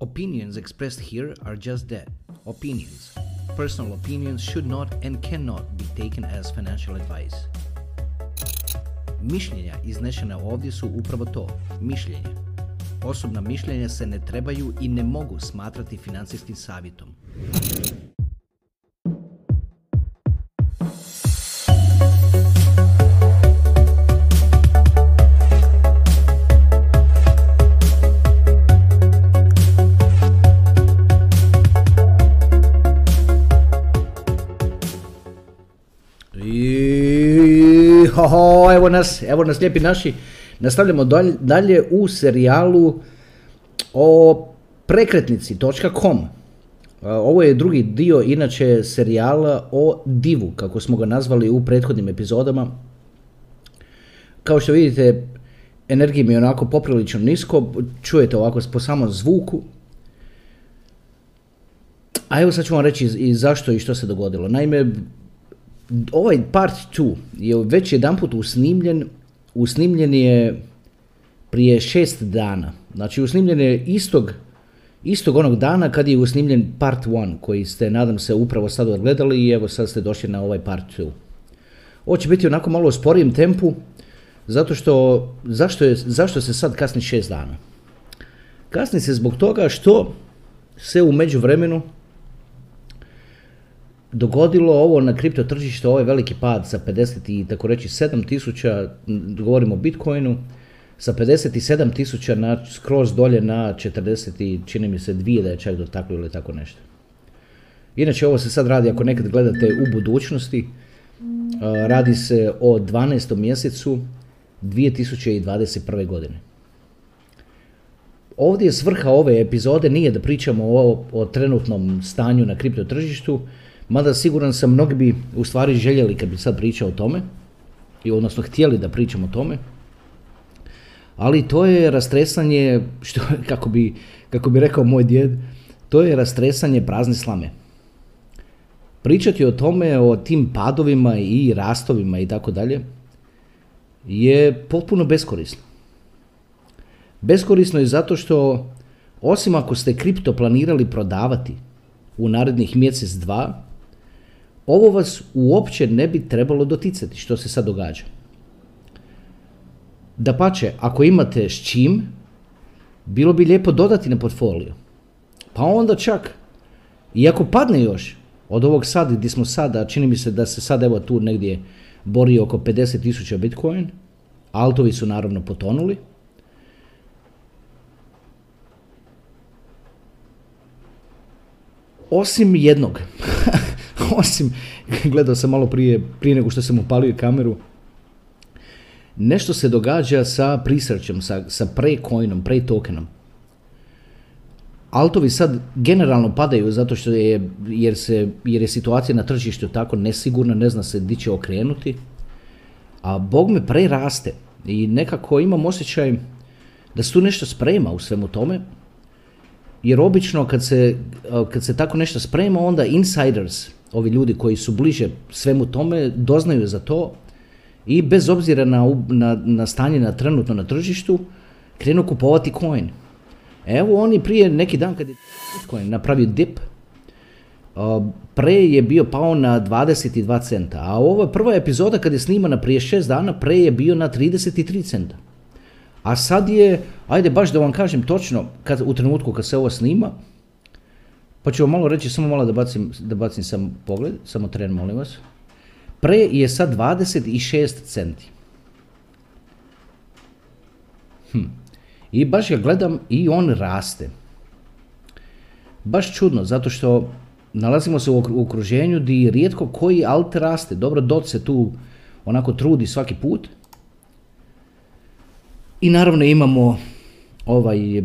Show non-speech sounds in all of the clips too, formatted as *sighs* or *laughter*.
Opinions expressed here are just that opinions. Personal opinions should not and cannot be taken as financial advice. Mišljenja iznešena ovdje su upravo to, mišljenje. Osobna mišljenja se ne trebaju i ne mogu smatrati financijskim savjetom. I, ho, ho, evo nas, evo nas lijepi naši. Nastavljamo dalje, dalje u serijalu o prekretnici.com. Ovo je drugi dio inače serijala o divu, kako smo ga nazvali u prethodnim epizodama. Kao što vidite, energija mi je onako poprilično nisko, čujete ovako po samom zvuku. A evo sad ću vam reći i zašto i što se dogodilo. Naime, ovaj part 2 je već jedanput usnimljen, usnimljen je prije šest dana. Znači usnimljen je istog, istog onog dana kad je usnimljen part 1 koji ste nadam se upravo sad odgledali i evo sad ste došli na ovaj part 2. Ovo će biti onako malo u sporijem tempu zato što, zašto, je, zašto se sad kasni šest dana? Kasni se zbog toga što se u međuvremenu dogodilo ovo na kripto tržište, ovaj veliki pad sa 50 i tako reći 7 tisuća, govorimo o Bitcoinu, sa 57 tisuća na skroz dolje na 40 i čini mi se dvije da je čak dotaklo ili tako nešto. Inače ovo se sad radi ako nekad gledate u budućnosti, radi se o 12. mjesecu 2021. godine. Ovdje svrha ove epizode nije da pričamo o, o trenutnom stanju na kripto tržištu, Mada siguran sam mnogi bi u stvari željeli kad bi sad pričao o tome, i odnosno htjeli da pričamo o tome, ali to je rastresanje, što, kako, bi, kako bi rekao moj djed, to je rastresanje prazne slame. Pričati o tome, o tim padovima i rastovima i tako dalje, je potpuno beskorisno. Beskorisno je zato što, osim ako ste kripto planirali prodavati u narednih mjesec, dva, ovo vas uopće ne bi trebalo doticati što se sad događa. Da pače, ako imate s čim, bilo bi lijepo dodati na portfolio. Pa onda čak, i ako padne još od ovog sad gdje smo sada, čini mi se da se sad evo tu negdje bori oko 50.000 bitcoin, altovi su naravno potonuli, osim jednog. *laughs* *laughs* osim, gledao sam malo prije, prije nego što sam upalio kameru, nešto se događa sa presearchom, sa, sa pre-coinom, pre-tokenom. Altovi sad generalno padaju zato što je, jer, se, jer je situacija na tržištu tako nesigurna, ne zna se di će okrenuti, a Bog me preraste i nekako imam osjećaj da se tu nešto sprema u svemu tome, jer obično kad se, kad se tako nešto sprema, onda insiders, ovi ljudi koji su bliže svemu tome doznaju za to i bez obzira na, na, na stanje na trenutno na tržištu krenu kupovati coin. Evo oni prije neki dan kad je Bitcoin napravio dip, pre je bio pao na 22 centa, a ova prva epizoda kad je snimana prije 6 dana, pre je bio na 33 centa. A sad je, ajde baš da vam kažem točno, kad, u trenutku kad se ovo snima, pa ću vam malo reći, samo malo da bacim, da bacim sam pogled, samo tren molim vas. Pre je sad 26 centi. Hm. I baš ga gledam i on raste. Baš čudno, zato što nalazimo se u okruženju gdje rijetko koji alt raste. Dobro, dot se tu onako trudi svaki put. I naravno imamo ovaj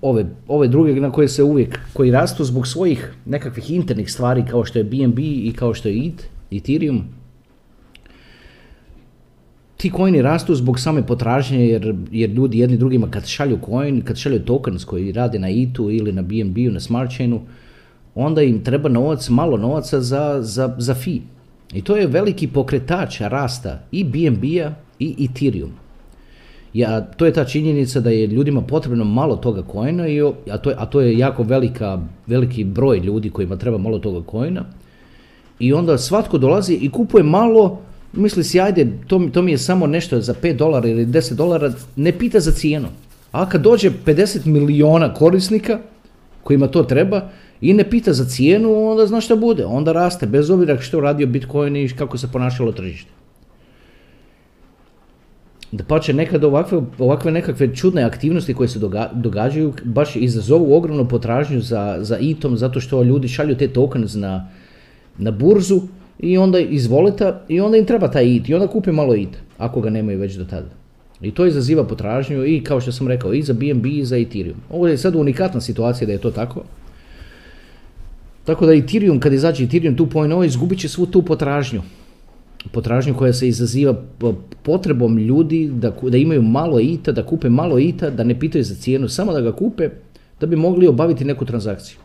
ove, ove druge na koje se uvijek, koji rastu zbog svojih nekakvih internih stvari kao što je BNB i kao što je ETH, Ethereum. Ti coini rastu zbog same potražnje jer, jer ljudi jedni drugima kad šalju coin, kad šalju tokens koji rade na ETH-u ili na BNB-u, na smart chainu, onda im treba novac, malo novaca za, za, za fee. I to je veliki pokretač rasta i BNB-a i Ethereum. Ja, to je ta činjenica da je ljudima potrebno malo toga kojena, i, a, to je, a to je jako velika, veliki broj ljudi kojima treba malo toga kojena. I onda svatko dolazi i kupuje malo, misli si ajde, to, to mi je samo nešto za 5 dolara ili 10 dolara, ne pita za cijenu. A kad dođe 50 miliona korisnika kojima to treba i ne pita za cijenu, onda zna šta bude. Onda raste, bez obzira što radio Bitcoin i kako se ponašalo tržište. Da pače nekad ovakve, ovakve nekakve čudne aktivnosti koje se događaju baš izazovu ogromnu potražnju za, za itom zato što ljudi šalju te tokens na, na burzu i onda izvolite i onda im treba taj IT i onda kupe malo IT ako ga nemaju već do tada. I to izaziva potražnju i kao što sam rekao i za BNB i za Ethereum. Ovo je sad unikatna situacija da je to tako. Tako da Ethereum, kad izađe Ethereum 2.0, izgubit će svu tu potražnju. Potražnju koja se izaziva potrebom ljudi da, da imaju malo ita, da kupe malo ita, da ne pitaju za cijenu, samo da ga kupe, da bi mogli obaviti neku transakciju.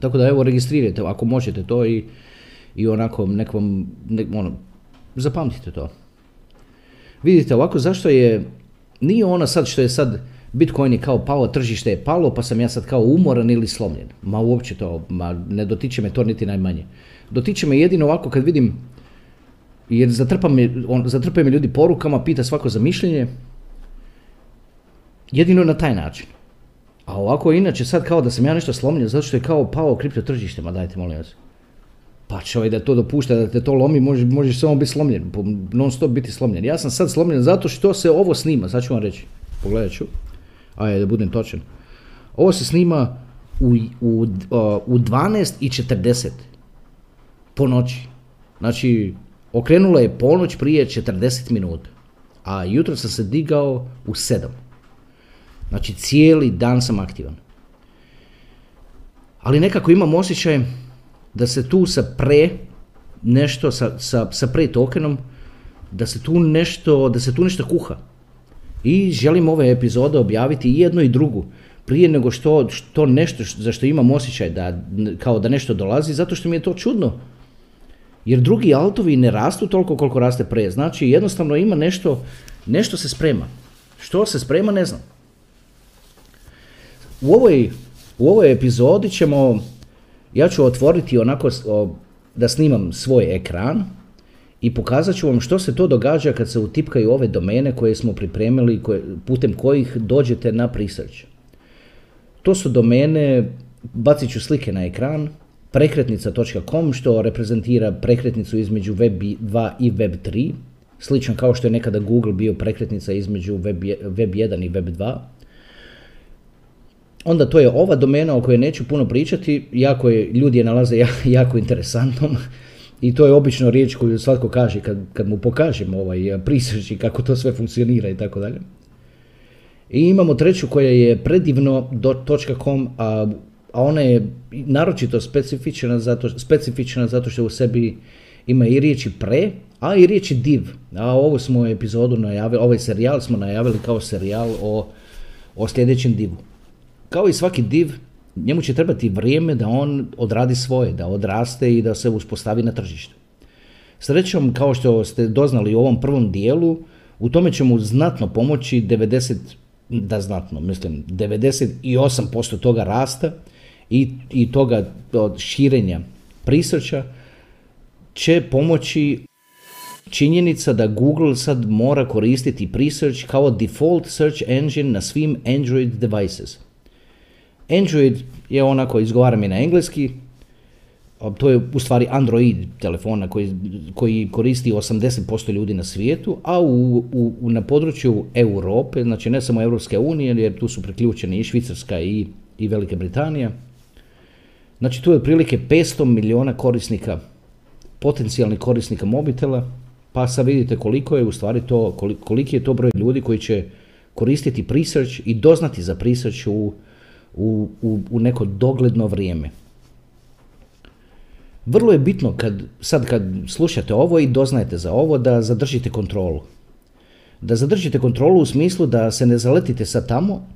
Tako da evo registrirajte ako možete to i, i onako nekom, nek, ono, zapamtite to. Vidite ovako zašto je, nije ono sad što je sad Bitcoin je kao pao, tržište je palo, pa sam ja sad kao umoran ili slomljen. Ma uopće to, ma ne dotiče me to niti najmanje. Dotiče me jedino ovako kad vidim, jer zatrpa me, on, zatrpaju me ljudi porukama, pita svako za mišljenje, jedino na taj način. A ovako inače sad kao da sam ja nešto slomljen zato što je kao pao kripto tržište, ma dajte molim vas. Pa čovjek da to dopušta, da te to lomi, možeš, možeš samo biti slomljen, non stop biti slomljen. Ja sam sad slomljen zato što se ovo snima, sad ću vam reći, pogledat ću ajde da budem točan. Ovo se snima u, u, u 12.40 po noći. Znači, okrenula je ponoć prije 40 minuta, a jutro sam se digao u 7. Znači, cijeli dan sam aktivan. Ali nekako imam osjećaj da se tu sa pre nešto, sa, sa, sa pre tokenom, da se tu nešto, da se tu nešto kuha. I želim ove epizode objaviti i jednu i drugu prije nego što, što nešto za što imam osjećaj da, kao da nešto dolazi, zato što mi je to čudno. Jer drugi altovi ne rastu toliko koliko raste pre. Znači jednostavno ima nešto, nešto se sprema. Što se sprema ne znam. U ovoj, u ovoj epizodi ćemo, ja ću otvoriti onako da snimam svoj ekran i pokazat ću vam što se to događa kad se utipkaju ove domene koje smo pripremili, koje, putem kojih dođete na Presearch. To su domene, bacit ću slike na ekran, prekretnica.com što reprezentira prekretnicu između Web 2 i Web 3, slično kao što je nekada Google bio prekretnica između Web, Web 1 i Web 2. Onda to je ova domena o kojoj neću puno pričati, jako je, ljudi je nalaze *laughs* jako interesantnom. I to je obično riječ koju svatko kaže kad, kad mu pokažemo ovaj prisreći kako to sve funkcionira i tako dalje. I imamo treću koja je predivno.com, a, a ona je naročito specifična zato, specifična zato što u sebi ima i riječi pre, a i riječi div. A ovu smo epizodu najavili, ovaj serijal smo najavili kao serijal o, o sljedećem divu. Kao i svaki div, njemu će trebati vrijeme da on odradi svoje, da odraste i da se uspostavi na tržištu. Srećom, kao što ste doznali u ovom prvom dijelu, u tome će mu znatno pomoći 90, da znatno, mislim, 98% toga rasta i, i toga od širenja prisrća će pomoći činjenica da Google sad mora koristiti Presearch kao default search engine na svim Android devices. Android je onako, izgovara mi na engleski, to je u stvari Android telefona koji, koji koristi 80% ljudi na svijetu, a u, u, na području Europe, znači ne samo Europske unije, jer tu su priključeni i Švicarska i, i Velika Britanija, znači tu je otprilike 500 milijuna korisnika, potencijalnih korisnika mobitela, pa sad vidite koliko je u stvari to, koliki je to broj ljudi koji će koristiti Presearch i doznati za Presearch u u, u, neko dogledno vrijeme. Vrlo je bitno kad, sad kad slušate ovo i doznajete za ovo da zadržite kontrolu. Da zadržite kontrolu u smislu da se ne zaletite sa tamo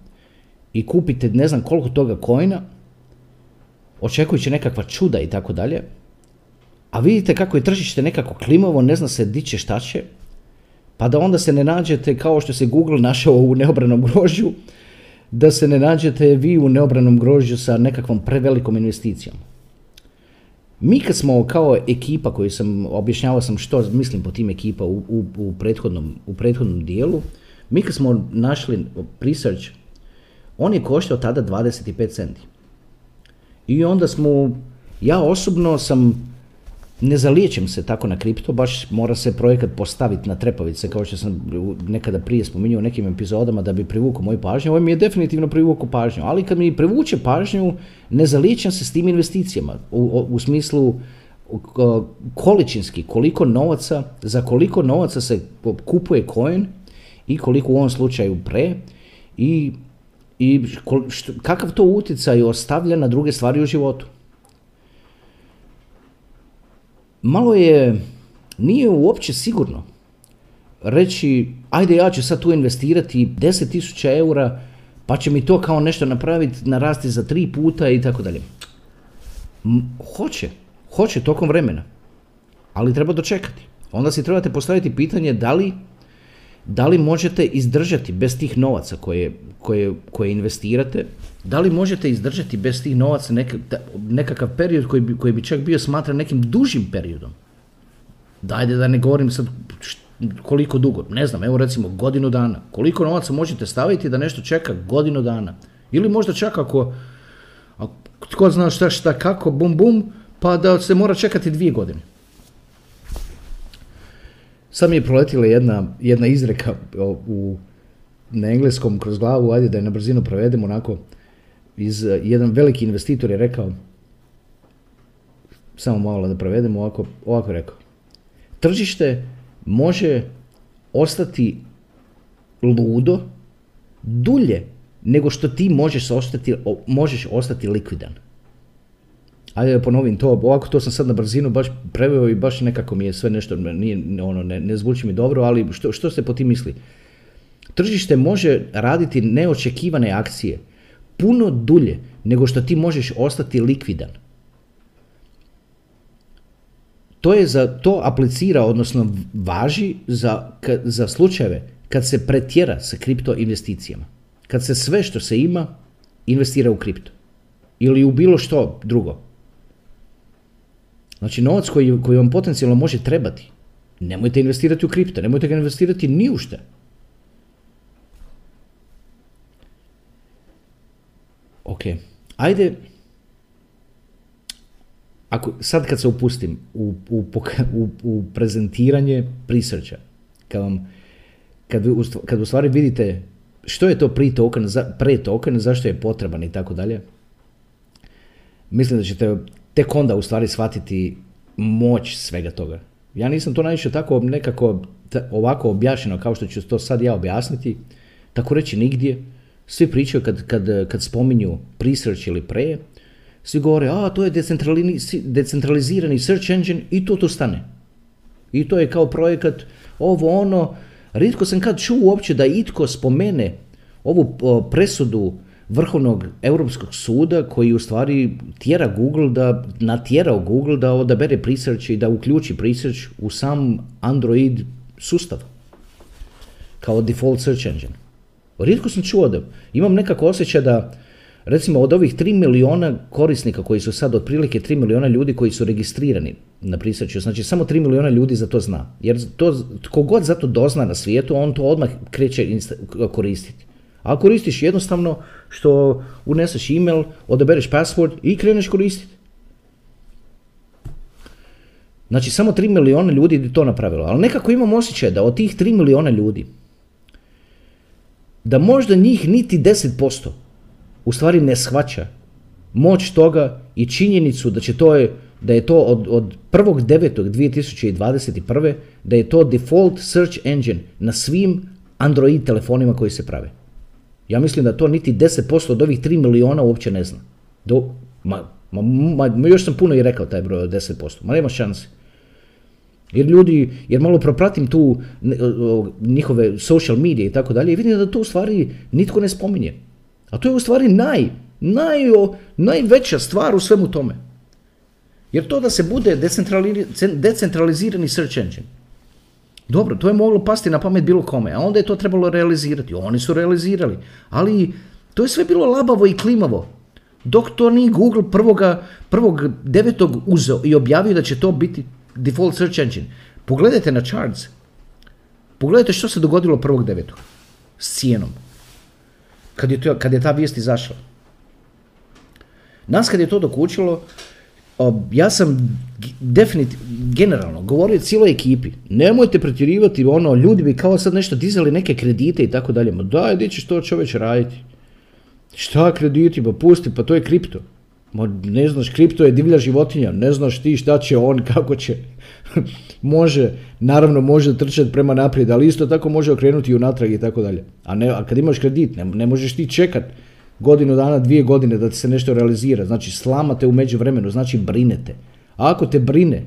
i kupite ne znam koliko toga kojna, očekujući nekakva čuda i tako dalje, a vidite kako je tržište nekako klimovo, ne zna se di će šta će, Pa da onda se ne nađete kao što se Google našao u neobranom grožđu, da se ne nađete vi u neobranom grožđu sa nekakvom prevelikom investicijom. Mi kad smo kao ekipa koji sam, objašnjavao sam što mislim po tim ekipa u, u, u, prethodnom, u prethodnom dijelu, mi kad smo našli research, on je koštao tada 25 centi. I onda smo, ja osobno sam ne zaliječem se tako na kripto, baš mora se projekat postaviti na trepavice, kao što sam nekada prije spominjao u nekim epizodama da bi privukao moju pažnju. Ovo mi je definitivno privukao pažnju, ali kad mi privuče pažnju, ne zaliječem se s tim investicijama. U, u smislu količinski, koliko novaca, za koliko novaca se kupuje coin i koliko u ovom slučaju pre i, i kakav to utjecaj ostavlja na druge stvari u životu. malo je, nije uopće sigurno reći, ajde ja ću sad tu investirati 10.000 eura, pa će mi to kao nešto napraviti, narasti za tri puta i tako dalje. Hoće, hoće tokom vremena, ali treba dočekati. Onda si trebate postaviti pitanje da li, da li možete izdržati bez tih novaca koje, koje, koje investirate, da li možete izdržati bez tih novaca nekakav period koji bi, koji bi čak bio smatran nekim dužim periodom? Dajde da ne govorim sad koliko dugo, ne znam, evo recimo godinu dana. Koliko novaca možete staviti da nešto čeka godinu dana? Ili možda čak ako, ako tko zna šta šta kako, bum bum, pa da se mora čekati dvije godine. Sad mi je proletila jedna, jedna izreka u, na engleskom kroz glavu, ajde da je na brzinu provedemo onako iz, eh, jedan veliki investitor je rekao, samo malo da provedemo, ovako, ovako rekao, tržište može ostati ludo dulje nego što ti možeš ostati, možeš ostati likvidan. Ajde ponovim to, ovako to sam sad na brzinu baš preveo i baš nekako mi je sve nešto, nije, ono, ne, ne zvuči mi dobro, ali što, što se po tim misli? Tržište može raditi neočekivane akcije, puno dulje nego što ti možeš ostati likvidan. To je za to aplicira, odnosno važi za, za slučajeve kad se pretjera sa kripto investicijama. Kad se sve što se ima investira u kripto. Ili u bilo što drugo. Znači novac koji, koji vam potencijalno može trebati. Nemojte investirati u kripto, nemojte ga investirati ni u što. Ok, ajde, ako, sad kad se upustim u, u, u, u prezentiranje prisrća, kad, vam, kad, kad u stvari vidite što je to pre-token, pre-token, zašto je potreban i tako dalje, mislim da ćete tek onda u stvari shvatiti moć svega toga. Ja nisam to najviše tako nekako ovako objašnjeno kao što ću to sad ja objasniti, tako reći nigdje, svi pričaju kad, kad, kad spominju research ili pre, svi govore, a to je decentralizirani search engine i to to stane. I to je kao projekat, ovo ono, rijetko sam kad čuo uopće da itko spomene ovu presudu Vrhovnog Europskog suda koji u stvari tjera Google da, natjerao Google da odabere research i da uključi research u sam Android sustav kao default search engine. Rijetko sam čuo da, imam nekako osjećaj da, recimo od ovih 3 miliona korisnika koji su sad otprilike 3 miliona ljudi koji su registrirani na prisaču, znači samo 3 miliona ljudi za to zna. Jer to, tko god za to dozna na svijetu, on to odmah kreće koristiti. A koristiš jednostavno što uneseš email, odabereš password i kreneš koristiti. Znači samo 3 miliona ljudi je to napravilo, ali nekako imam osjećaj da od tih 3 miliona ljudi da možda njih niti 10% u stvari ne shvaća moć toga i činjenicu da će to je, da je to od, od 1.9.2021. da je to default search engine na svim Android telefonima koji se prave. Ja mislim da to niti 10% od ovih 3 miliona uopće ne zna. Do, ma, ma, ma, još sam puno i rekao taj broj od 10%, ma nema šanse. Jer ljudi, jer malo propratim tu njihove social medije i tako dalje i vidim da to u stvari nitko ne spominje. A to je u stvari naj, naj, najveća stvar u svemu tome. Jer to da se bude decentralizirani search engine, Dobro, to je moglo pasti na pamet bilo kome, a onda je to trebalo realizirati. Oni su realizirali, ali to je sve bilo labavo i klimavo. Dok to nije Google prvoga, prvog devetog uzeo i objavio da će to biti default search engine. Pogledajte na charts. Pogledajte što se dogodilo prvog devetog s cijenom. Kad je, to, kad je ta vijest izašla. Nas kad je to dokučilo, ja sam definitivno, generalno, govorio cijeloj ekipi, nemojte pretjerivati ono, ljudi bi kao sad nešto dizali neke kredite i tako dalje, ma daj, di ćeš to čovječ raditi? Šta krediti, pa pusti, pa to je kripto. Ma ne znaš, kripto je divlja životinja, ne znaš ti šta će on, *laughs* kako će. može, naravno može trčati prema naprijed, ali isto tako može okrenuti i unatrag i tako dalje. A, ne, a kad imaš kredit, ne možeš ti čekat godinu dana, dvije godine da ti se nešto realizira. Znači slamate u međuvremenu, znači brinete. A ako te brine,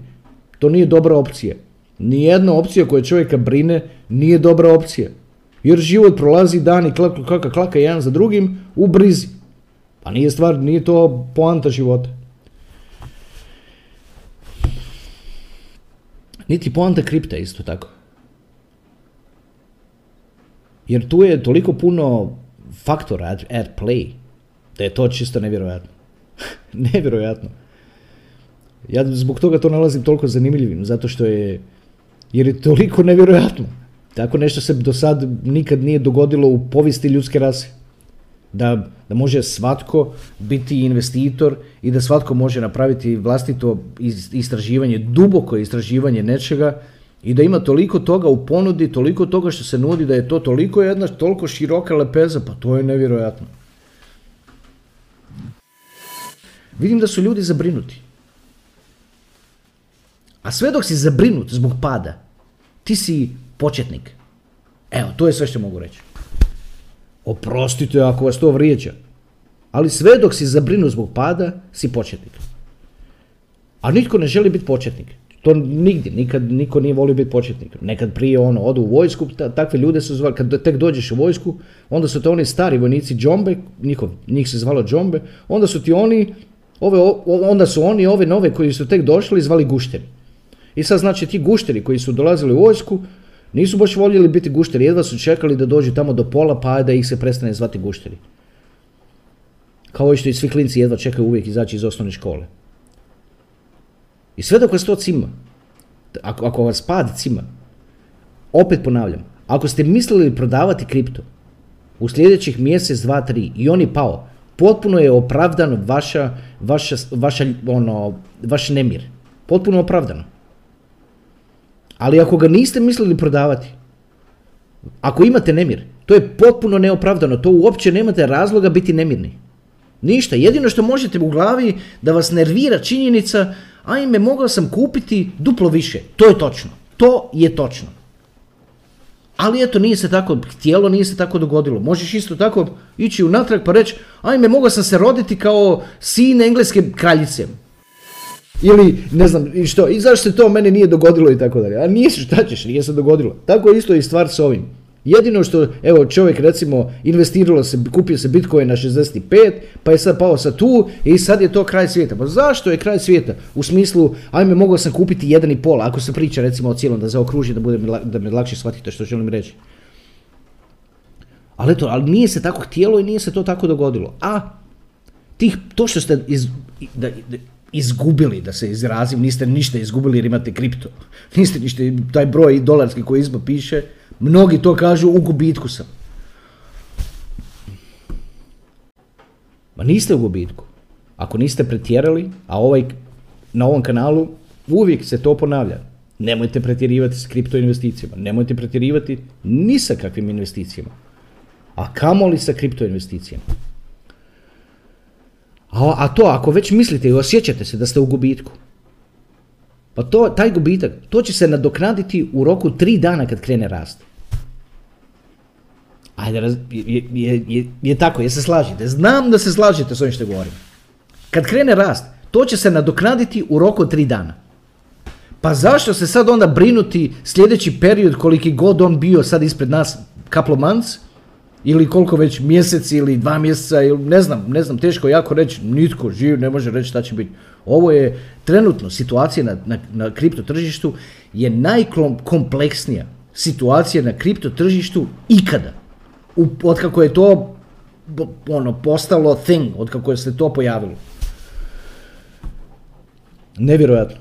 to nije dobra opcija. Nijedna opcija koja čovjeka brine nije dobra opcija. Jer život prolazi dan i klaka, klaka, klaka jedan za drugim u brizi. Pa nije stvar, nije to poanta života. Niti poanta kripta isto tako. Jer tu je toliko puno at play da je to čisto nevjerojatno. *laughs* nevjerojatno. Ja zbog toga to nalazim toliko zanimljivim, zato što je, jer je toliko nevjerojatno. Tako nešto se do sad nikad nije dogodilo u povijesti ljudske rase. Da, da može svatko biti investitor i da svatko može napraviti vlastito istraživanje, duboko istraživanje nečega i da ima toliko toga u ponudi, toliko toga što se nudi, da je to toliko jedna, toliko široka lepeza, pa to je nevjerojatno. Vidim da su ljudi zabrinuti. A sve dok si zabrinut zbog pada, ti si početnik. Evo, to je sve što mogu reći. Oprostite ako vas to vrijeđa. Ali sve dok si zabrinut zbog pada, si početnik. A nitko ne želi biti početnik. To nigdje, nikad niko nije volio biti početnik. Nekad prije ono, odu u vojsku, takve ljude su zvali, kad tek dođeš u vojsku, onda su to oni stari vojnici džombe, njihov, njih se zvalo džombe, onda su ti oni, ove, onda su oni ove nove koji su tek došli zvali gušteri. I sad znači ti gušteri koji su dolazili u vojsku, nisu baš voljeli biti gušteri, jedva su čekali da dođu tamo do pola pa da ih se prestane zvati gušteri. Kao što i svi klinci jedva čekaju uvijek izaći iz osnovne škole. I sve dok vas to cima, ako, ako vas pad cima, opet ponavljam, ako ste mislili prodavati kripto u sljedećih mjesec, dva, tri i on je pao, potpuno je opravdano vaša, vaša, vaša, ono, vaš nemir. Potpuno opravdano. Ali ako ga niste mislili prodavati, ako imate nemir, to je potpuno neopravdano, to uopće nemate razloga biti nemirni. Ništa, jedino što možete u glavi da vas nervira činjenica ajme, mogao sam kupiti duplo više. To je točno. To je točno. Ali eto, nije se tako htjelo, nije se tako dogodilo. Možeš isto tako ići unatrag pa reći, ajme, mogao sam se roditi kao sin engleske kraljice. Ili, ne znam, i što, i zašto se to mene nije dogodilo i tako dalje. A nije se, šta ćeš, nije se dogodilo. Tako je isto i stvar s ovim. Jedino što, evo čovjek recimo investiralo se, kupio se Bitcoin na 65, pa je sad pao sa tu i sad je to kraj svijeta. Pa zašto je kraj svijeta? U smislu, ajme mogao sam kupiti jedan i pol, ako se priča recimo o cijelom da zaokruži da, bude, da me lakše shvatite što želim reći. Ali eto, ali nije se tako htjelo i nije se to tako dogodilo. A tih, to što ste iz, da, izgubili, da se izrazim, niste ništa izgubili jer imate kripto. *laughs* Niste ništa, taj broj dolarski koji izba piše, Mnogi to kažu u gubitku sam. Ma niste u gubitku. Ako niste pretjerali, a ovaj, na ovom kanalu uvijek se to ponavlja. Nemojte pretjerivati s kripto investicijama. Nemojte pretjerivati ni sa kakvim investicijama. A kamoli sa kripto investicijama. A, a to, ako već mislite i osjećate se da ste u gubitku, pa to, taj gubitak, to će se nadoknaditi u roku tri dana kad krene rast. Ajde, je, je, je, je tako, je se slažete. Znam da se slažete s ovim što govorim. Kad krene rast, to će se nadoknaditi u roku tri dana. Pa zašto se sad onda brinuti sljedeći period koliki god on bio sad ispred nas couple months ili koliko već mjeseci ili dva mjeseca ili ne znam, ne znam, teško jako reći, nitko živ ne može reći šta će biti. Ovo je trenutno situacija na, na, na kripto tržištu je najkompleksnija situacija na kripto tržištu ikada. U, od kako je to ono, postalo thing, od kako je se to pojavilo. Nevjerojatno.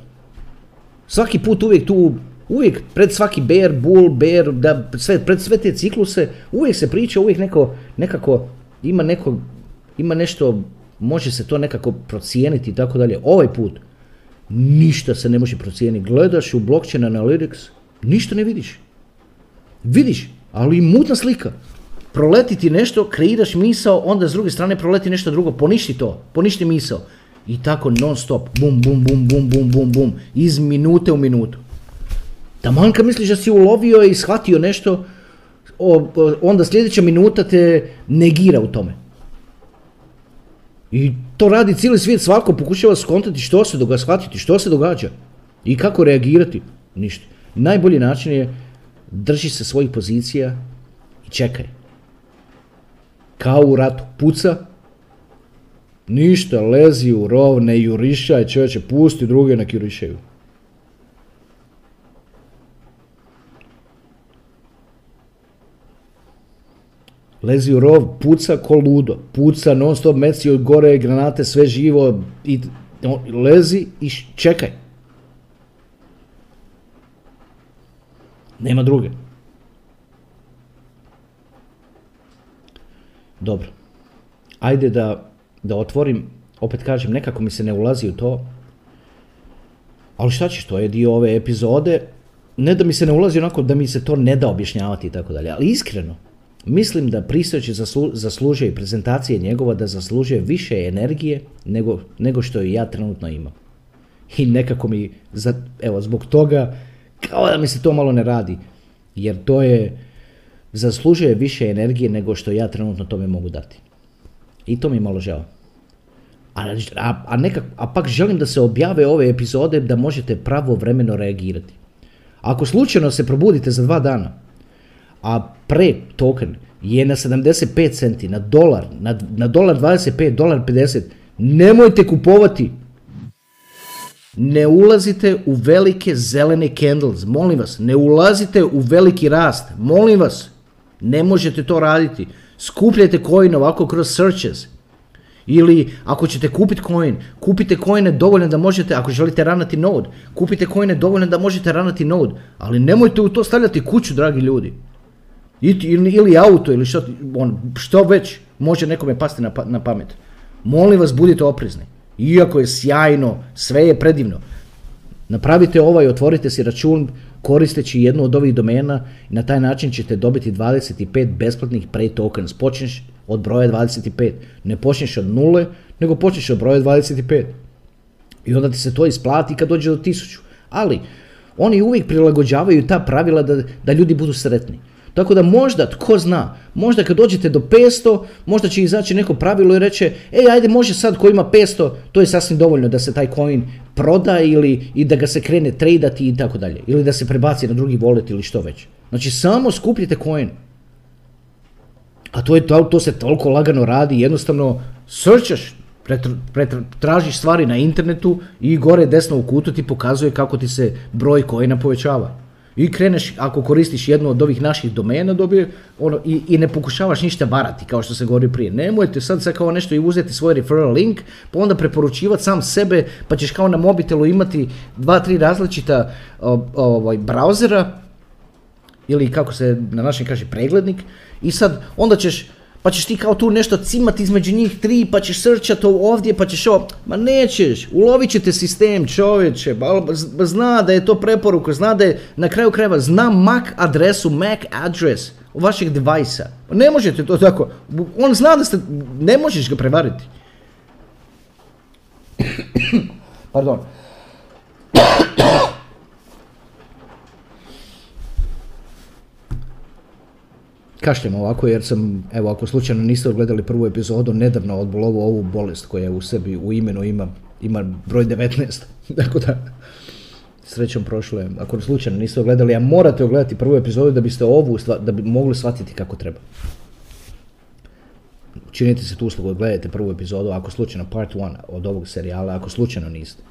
Svaki put uvijek tu, uvijek pred svaki bear, bull, bear, da, sve, pred sve te cikluse, uvijek se priča, uvijek neko, nekako, ima neko, ima nešto, može se to nekako procijeniti i tako dalje. Ovaj put, ništa se ne može procijeniti. Gledaš u blockchain analytics, ništa ne vidiš. Vidiš, ali mutna slika. Proleti ti nešto, kreiraš misao, onda s druge strane proleti nešto drugo, poništi to, poništi misao. I tako non stop, bum, bum, bum, bum, bum, bum, bum, iz minute u minutu. Taman kad misliš da si ulovio i shvatio nešto, onda sljedeća minuta te negira u tome. I to radi cijeli svijet, svako pokušava skontati što se događa, shvatiti što se događa i kako reagirati. Ništa. Najbolji način je drži se svojih pozicija i čekaj. Kao u ratu, puca, ništa, lezi u rov, ne jurišaj, čovječe, pusti druge nek jurišaju. Lezi u rov, puca ko ludo, puca non stop, meci od gore, granate, sve živo, i lezi i čekaj. Nema druge. Dobro. Ajde da, da otvorim, opet kažem, nekako mi se ne ulazi u to, ali šta ćeš, to je dio ove epizode, ne da mi se ne ulazi onako da mi se to ne da objašnjavati i tako dalje, ali iskreno, mislim da Pristojić zaslu, zaslužuje prezentacije njegova da zaslužuje više energije nego, nego što ja trenutno imam. I nekako mi, za, evo, zbog toga kao da mi se to malo ne radi, jer to je, zaslužuje više energije nego što ja trenutno tome mogu dati. I to mi je malo žao. A, a, a, nekak, a pak želim da se objave ove epizode da možete pravovremeno reagirati. Ako slučajno se probudite za dva dana, a pre token je na 75 centi, na dolar, na, na dolar 25, dolar 50, nemojte kupovati ne ulazite u velike zelene candles, molim vas, ne ulazite u veliki rast, molim vas, ne možete to raditi. Skupljajte coin ovako kroz searches. Ili ako ćete kupiti coin, kupite coine dovoljno da možete, ako želite ranati node, kupite coine dovoljno da možete ranati node, ali nemojte u to stavljati kuću, dragi ljudi. Ili, ili auto, ili što, on, što već može nekome pasti na, pa, na pamet. Molim vas, budite oprezni. Iako je sjajno, sve je predivno. Napravite ovaj, otvorite si račun koristeći jednu od ovih domena i na taj način ćete dobiti 25 besplatnih pre tokens. Počneš od broja 25. Ne počneš od nule, nego počneš od broja 25. I onda ti se to isplati kad dođe do 1000. Ali, oni uvijek prilagođavaju ta pravila da, da ljudi budu sretni. Tako da možda, tko zna, možda kad dođete do 500, možda će izaći neko pravilo i reće, ej, ajde, može sad ko ima 500, to je sasvim dovoljno da se taj coin proda ili i da ga se krene tradati i tako dalje. Ili da se prebaci na drugi wallet ili što već. Znači, samo skupljite coin. A to, je, to, to se toliko lagano radi, jednostavno searchaš, tražiš stvari na internetu i gore desno u kutu ti pokazuje kako ti se broj coina povećava. I kreneš, ako koristiš jednu od ovih naših domena, dobije, ono, i, i ne pokušavaš ništa varati, kao što se govori prije. Nemojte sad sad kao nešto i uzeti svoj referral link, pa onda preporučivati sam sebe, pa ćeš kao na mobitelu imati dva, tri različita ovaj, brauzera, ili kako se na našem kaže preglednik, i sad onda ćeš pa ćeš ti kao tu nešto cimati između njih tri, pa ćeš srčat ovdje, pa ćeš ovo, ma nećeš, ulovit ćete sistem čovječe, zna da je to preporuka, zna da je na kraju krajeva, zna MAC adresu, MAC address vašeg devajsa. Ne možete to tako, on zna da ste, ne možeš ga prevariti. *coughs* Pardon. Kašljem ovako jer sam, evo ako slučajno niste odgledali prvu epizodu, nedavno odbolovo ovu bolest koja u sebi u imenu ima, ima broj 19. *laughs* Tako da, srećom prošlo je. Ako slučajno niste ogledali, a morate ogledati prvu epizodu da biste ovu, da bi mogli shvatiti kako treba. činite se tu uslugu, gledajte prvu epizodu, ako slučajno part 1 od ovog serijala, ako slučajno niste.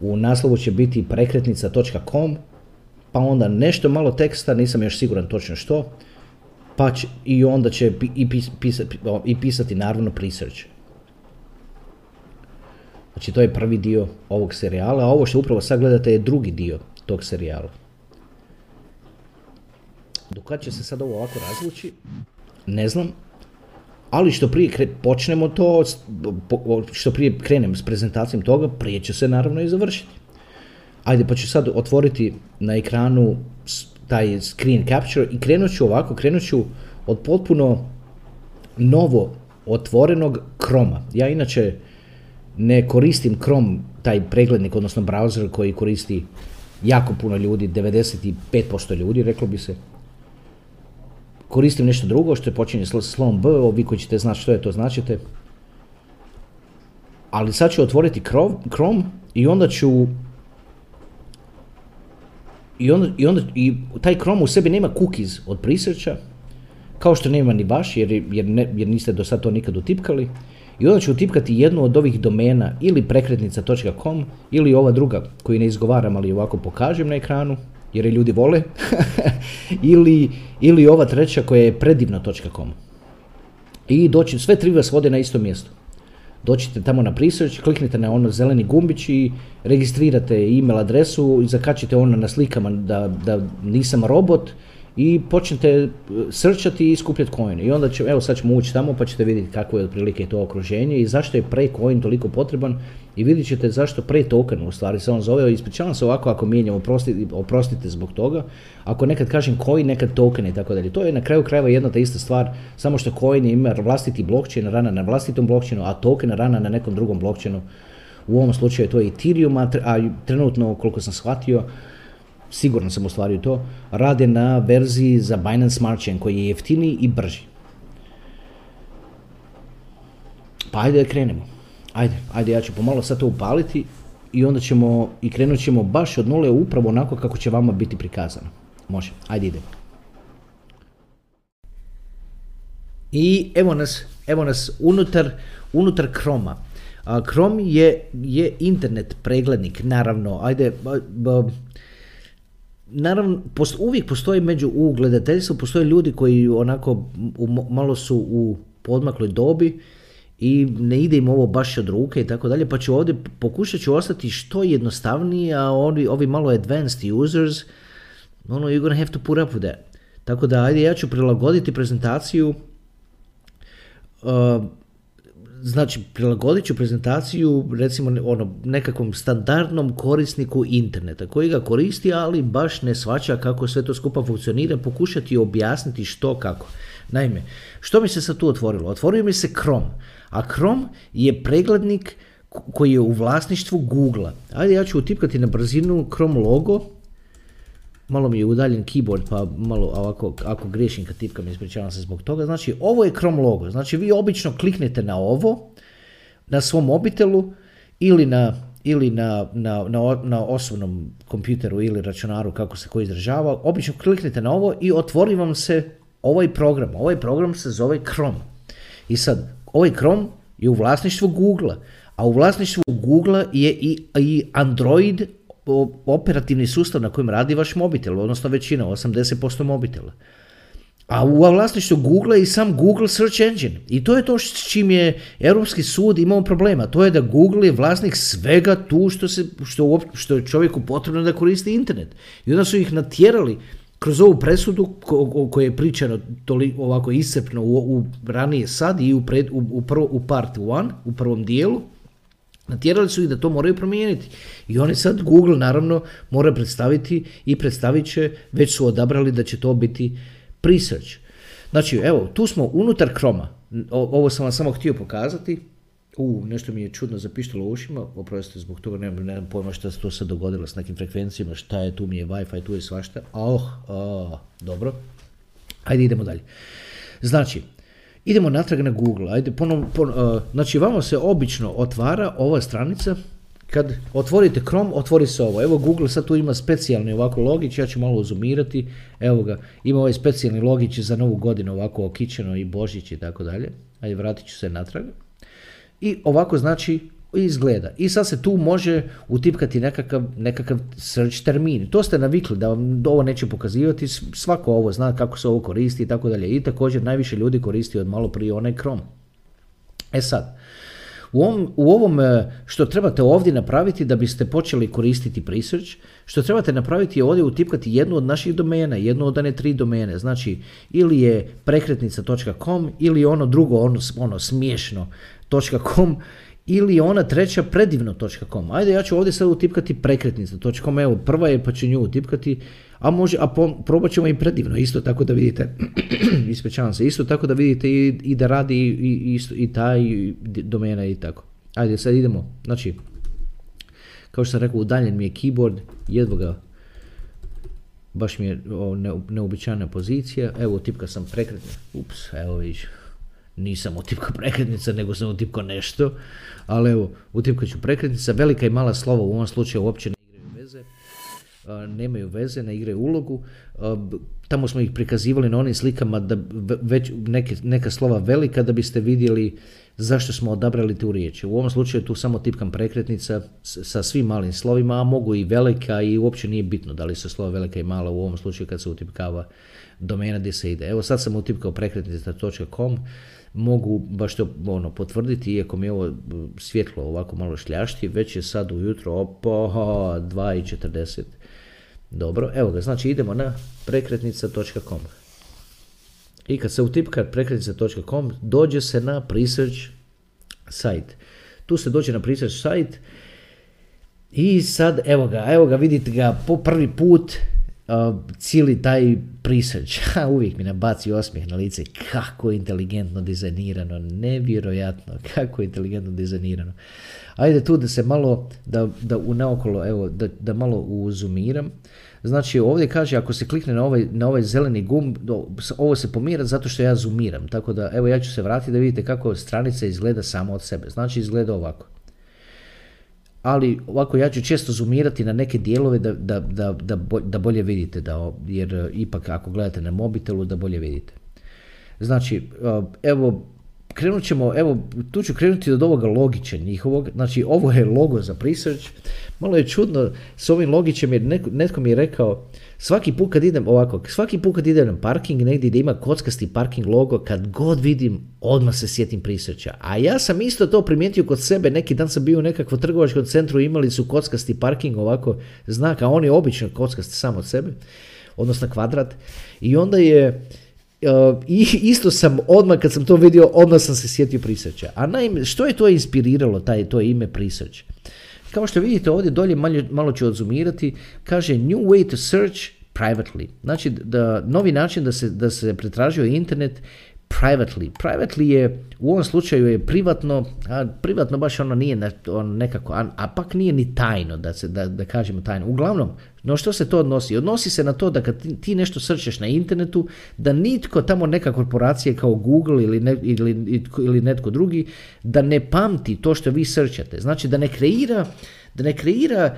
U naslovu će biti prekretnica.com, pa onda nešto malo teksta, nisam još siguran točno što, pa će, i onda će i, pisati, i pisati naravno research. Znači to je prvi dio ovog serijala, a ovo što upravo sad gledate je drugi dio tog serijala. Dok će se sad ovo ovako razvući, ne znam, ali što prije počnemo to, što prije krenem s prezentacijom toga, prije će se naravno i završiti. Ajde, pa ću sad otvoriti na ekranu taj screen capture i krenut ću ovako, krenut ću od potpuno novo otvorenog Chroma. Ja inače ne koristim Chrome, taj preglednik, odnosno browser koji koristi jako puno ljudi, 95% ljudi, reklo bi se. Koristim nešto drugo što je počinje s slovom B, vi koji ćete znati što je to značite. Ali sad ću otvoriti Chrome i onda ću i onda, i onda i taj Chrome u sebi nema cookies od prisreća, kao što nema ni vaš, jer, jer, ne, jer niste do sad to nikad utipkali. I onda ću utipkati jednu od ovih domena ili prekretnica.com ili ova druga koju ne izgovaram ali ovako pokažem na ekranu jer je ljudi vole *laughs* ili, ili ova treća koja je predivno.com i doći, sve tri vas vode na isto mjesto. Doćite tamo na research, kliknite na ono zeleni gumbić i registrirate email adresu i zakačite ono na slikama da, da nisam robot i počnete e, srčati i skupljati coin. I onda će, evo sad ćemo ući tamo pa ćete vidjeti kako je otprilike to okruženje i zašto je pre coin toliko potreban i vidjet ćete zašto pre token u stvari se on zove. Ispričavam se ovako ako mijenjam, oprostite, oprostite zbog toga. Ako nekad kažem coin, nekad token i tako dalje. To je na kraju krajeva jedna ta ista stvar, samo što coin ima vlastiti blockchain, rana na vlastitom blockchainu, a token rana na nekom drugom blockchainu. U ovom slučaju to je Ethereum, a trenutno koliko sam shvatio, sigurno sam ostvario to, rade na verziji za Binance Smart Chain koji je jeftiniji i brži. Pa ajde da krenemo. Ajde, ajde ja ću pomalo sad to upaliti i onda ćemo i krenut ćemo baš od nule upravo onako kako će vama biti prikazano. Može, ajde idemo. I evo nas, evo nas unutar, unutar Chroma. Chrome je, je internet preglednik, naravno, ajde, naravno, post, uvijek postoji među u gledateljstvu, postoje ljudi koji onako malo su u podmakloj dobi i ne ide im ovo baš od ruke i tako dalje, pa ću ovdje pokušat ću ostati što jednostavniji, a ovi, ovi malo advanced users, ono, you're gonna have to put up with that. Tako da, ajde, ja ću prilagoditi prezentaciju uh, znači prilagodit ću prezentaciju recimo ono nekakvom standardnom korisniku interneta koji ga koristi ali baš ne svača kako sve to skupa funkcionira pokušati objasniti što kako. Naime što mi se sad tu otvorilo? Otvorio mi se Chrome a Chrome je preglednik koji je u vlasništvu Google ajde ja ću utipkati na brzinu Chrome logo malo mi je udaljen keyboard pa malo ovako, ako griješim kad tipkam ispričavam se zbog toga. Znači ovo je Chrome logo, znači vi obično kliknete na ovo na svom mobitelu ili na ili na, na, na, na osobnom kompjuteru ili računaru kako se koji izražava, obično kliknete na ovo i otvori vam se ovaj program. Ovaj program se zove Chrome. I sad, ovaj Chrome je u vlasništvu Google, a u vlasništvu Google je i, i Android operativni sustav na kojem radi vaš mobitel, odnosno većina, 80% mobitela. A u vlasništvu Google i sam Google Search Engine. I to je to s čim je Europski sud imao problema. To je da Google je vlasnik svega tu što, se, što, što je čovjeku potrebno da koristi internet. I onda su ih natjerali kroz ovu presudu o kojoj je pričano ovako iscrpno u, u, ranije sad i u, pred, u, u, prvo, u part 1, u prvom dijelu, Natjerali su ih da to moraju promijeniti. I oni sad, Google naravno, mora predstaviti i predstavit će, već su odabrali da će to biti presearch. Znači, evo, tu smo unutar Chroma. Ovo sam vam samo htio pokazati. U, nešto mi je čudno zapištalo u ušima, oprostite zbog toga, nemam, nemam pojma šta se to sad dogodilo s nekim frekvencijama, šta je, tu mi je Wi-Fi, tu je svašta. Oh, oh, dobro. Ajde, idemo dalje. Znači, Idemo natrag na Google, ajde ponovno, uh, znači vama se obično otvara ova stranica kad otvorite Chrome, otvori se ovo. Evo Google sad tu ima specijalni ovako logić, ja ću malo zoomirati. Evo ga, ima ovaj specijalni logić za novu godinu ovako okićeno i Božić i tako dalje. Ajde, vratit ću se natrag. I ovako znači izgleda. I sad se tu može utipkati nekakav, nekakav search termin. To ste navikli da vam ovo neće pokazivati, svako ovo zna kako se ovo koristi i tako dalje. I također najviše ljudi koristi od malo prije onaj Chrome. E sad, u ovom, u ovom e, što trebate ovdje napraviti da biste počeli koristiti Presearch, što trebate napraviti je ovdje utipkati jednu od naših domena, jednu od one tri domene, znači ili je prekretnica.com ili ono drugo, ono, ono smiješno.com ili ona treća predivno.com. Ajde, ja ću ovdje sad utipkati prekretnica.com, evo prva je pa ću nju utipkati, a može, a probat ćemo i predivno, isto tako da vidite, *clears throat* ispričavam se, isto tako da vidite i, i da radi i, i, i taj domena i tako. Ajde, sad idemo, znači, kao što sam rekao, udaljen mi je keyboard, jedva ga, baš mi je o, ne, neobičajna pozicija, evo utipka sam prekretno, ups, evo vidiš, nisam utipkao prekretnica, nego sam utipkao nešto, ali evo, utipkat ću prekretnica, velika i mala slova u ovom slučaju uopće ne igraju veze, nemaju veze, ne igraju ulogu, tamo smo ih prikazivali na onim slikama da već neke, neka slova velika da biste vidjeli zašto smo odabrali tu riječ. U ovom slučaju tu samo tipkam prekretnica sa svim malim slovima, a mogu i velika i uopće nije bitno da li su slova velika i mala u ovom slučaju kad se utipkava domena gdje se ide. Evo sad sam utipkao prekretnica.com, mogu baš to ono, potvrditi, iako mi je ovo svjetlo ovako malo šljašti, već je sad ujutro opo 2.40. Dobro, evo ga, znači idemo na prekretnica.com. I kad se utipka prekretnica.com, dođe se na Presearch site. Tu se dođe na Presearch site i sad, evo ga, evo ga, vidite ga po prvi put, cijeli taj prisreć, *laughs* uvijek mi nabaci osmijeh na lice, kako inteligentno dizajnirano, nevjerojatno, kako inteligentno dizajnirano. Ajde tu da se malo, da, da u naokolo, evo, da, da malo uzumiram. Znači ovdje kaže ako se klikne na ovaj, na ovaj zeleni gumb, ovo se pomira zato što ja zoomiram. Tako da evo ja ću se vratiti da vidite kako stranica izgleda samo od sebe. Znači izgleda ovako ali ovako ja ću često zoomirati na neke dijelove da, da, da, da bolje vidite, da, jer e, ipak ako gledate na mobitelu da bolje vidite. Znači, e, evo, krenut ćemo, evo, tu ću krenuti od ovoga logića njihovog, znači ovo je logo za Presearch, malo je čudno s ovim logićem jer netko, netko mi je rekao, svaki put kad idem ovako, svaki put kad idem na parking negdje gdje ima kockasti parking logo, kad god vidim, odmah se sjetim prisreća. A ja sam isto to primijetio kod sebe, neki dan sam bio u nekakvom trgovačkom centru, imali su kockasti parking ovako znak, a on je obično kockasti samo od sebe, odnosno kvadrat. I onda je, Uh, I isto sam odmah kad sam to vidio, odmah sam se sjetio prisreća. A naime, što je to inspiriralo, taj, to ime prisreć? Kao što vidite ovdje dolje, malo ću odzumirati, kaže New way to search privately. Znači, da, novi način da se, da se pretražuje internet privately. Privately je, u ovom slučaju je privatno, a privatno baš ono nije on nekako, a, a, pak nije ni tajno, da, se, da, da kažemo tajno. Uglavnom, no što se to odnosi? Odnosi se na to da kad ti, nešto srčeš na internetu, da nitko tamo neka korporacija kao Google ili, ne, ili, ili netko drugi, da ne pamti to što vi srčate. Znači da ne kreira, da ne kreira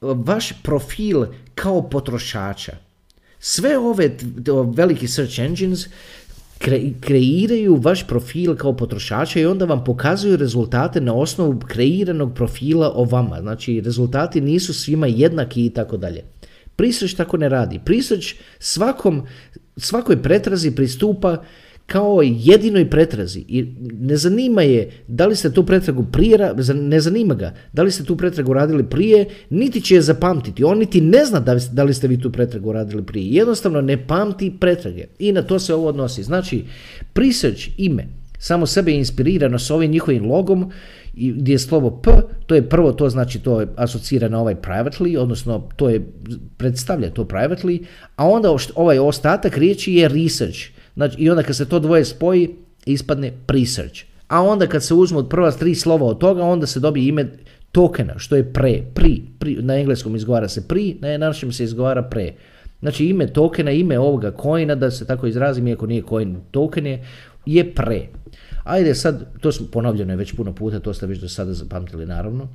vaš profil kao potrošača. Sve ove veliki search engines kreiraju vaš profil kao potrošača i onda vam pokazuju rezultate na osnovu kreiranog profila o vama. Znači, rezultati nisu svima jednaki i tako dalje. Prisreć tako ne radi. Prisreć svakom, svakoj pretrazi pristupa kao jedinoj pretrazi. I ne zanima je da li ste tu pretragu prije, ne zanima ga da li ste tu pretragu radili prije, niti će je zapamtiti, on niti ne zna da li ste vi tu pretragu radili prije, jednostavno ne pamti pretrage. I na to se ovo odnosi. Znači, research ime, samo sebe je inspirirano s ovim njihovim logom, gdje je slovo P, to je prvo, to znači to je asocira na ovaj privately, odnosno to je, predstavlja to privately, a onda ovaj ostatak riječi je research, Znači, I onda kad se to dvoje spoji, ispadne presearch. A onda kad se uzmu od prva tri slova od toga, onda se dobije ime tokena, što je pre, pri, pri na engleskom izgovara se pri, na našem se izgovara pre. Znači ime tokena, ime ovoga coina, da se tako izrazim, iako nije coin, token je, je pre. Ajde sad, to smo ponavljeno je već puno puta, to ste već do sada zapamtili naravno.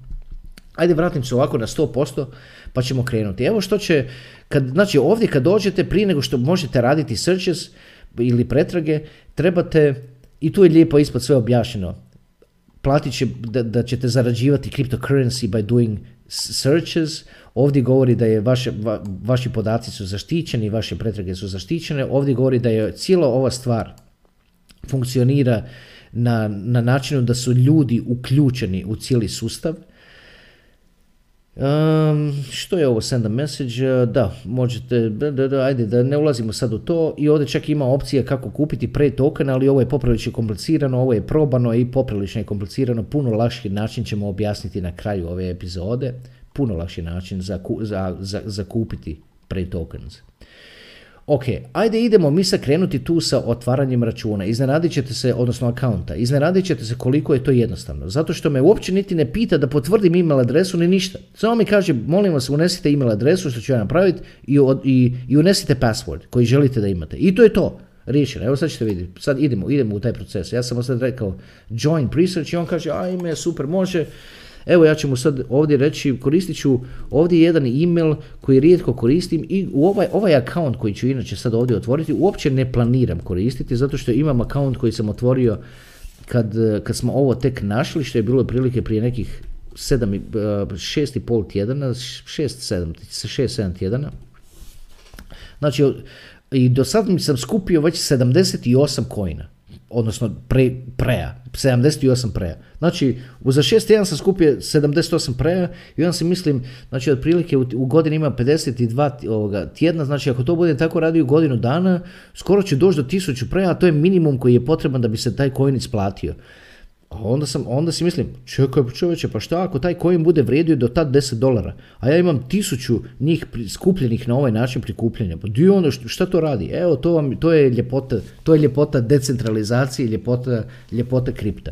Ajde vratim se ovako na 100% pa ćemo krenuti. Evo što će, kad, znači ovdje kad dođete prije nego što možete raditi searches ili pretrage, trebate, i tu je lijepo ispod sve objašnjeno, platit će, da, da ćete zarađivati cryptocurrency by doing searches, ovdje govori da je vaše, vaši podaci su zaštićeni, vaše pretrage su zaštićene, ovdje govori da je cijela ova stvar funkcionira na, na načinu da su ljudi uključeni u cijeli sustav, Um, što je ovo send a message? Da, možete, da, da, da, ajde da ne ulazimo sad u to i ovdje čak ima opcija kako kupiti pre token, ali ovo je poprilično komplicirano, ovo je probano i poprilično je komplicirano, puno lakši način ćemo objasniti na kraju ove epizode, puno lakši način za, za, za, za kupiti pre tokens. Ok, ajde idemo mi sad krenuti tu sa otvaranjem računa. Iznenadit ćete se, odnosno akaunta, iznenadit ćete se koliko je to jednostavno. Zato što me uopće niti ne pita da potvrdim email adresu ni ništa. Samo mi kaže, molim vas, unesite email adresu što ću ja napraviti i, i, unesite password koji želite da imate. I to je to. Riješeno. Evo sad ćete vidjeti. Sad idemo, idemo u taj proces. Ja sam sad rekao join research i on kaže, ajme, super, može. Evo ja ću mu sad ovdje reći, koristit ću ovdje jedan email koji rijetko koristim i u ovaj, ovaj account koji ću inače sad ovdje otvoriti uopće ne planiram koristiti zato što imam account koji sam otvorio kad, kad smo ovo tek našli, što je bilo prilike prije nekih 7, šest i pol tjedana, 6, 7, 6, 7 tjedana. Znači, i do sad mi sam skupio već 78 kojina odnosno pre, preja, 78 preja. Znači, za šest tjedan sam skupio 78 preja i onda si mislim, znači otprilike u, u godini ima 52 ovoga, tjedna, znači ako to bude tako radio godinu dana, skoro će doći do 1000 preja, a to je minimum koji je potreban da bi se taj coin isplatio. A onda, sam, onda si mislim, čekaj čovječe, pa šta ako taj coin bude vrijedio do tad 10 dolara, a ja imam tisuću njih skupljenih na ovaj način prikupljanja, pa dio onda šta to radi? Evo, to, vam, to, je ljepota, to je ljepota decentralizacije, ljepota, ljepota kripta.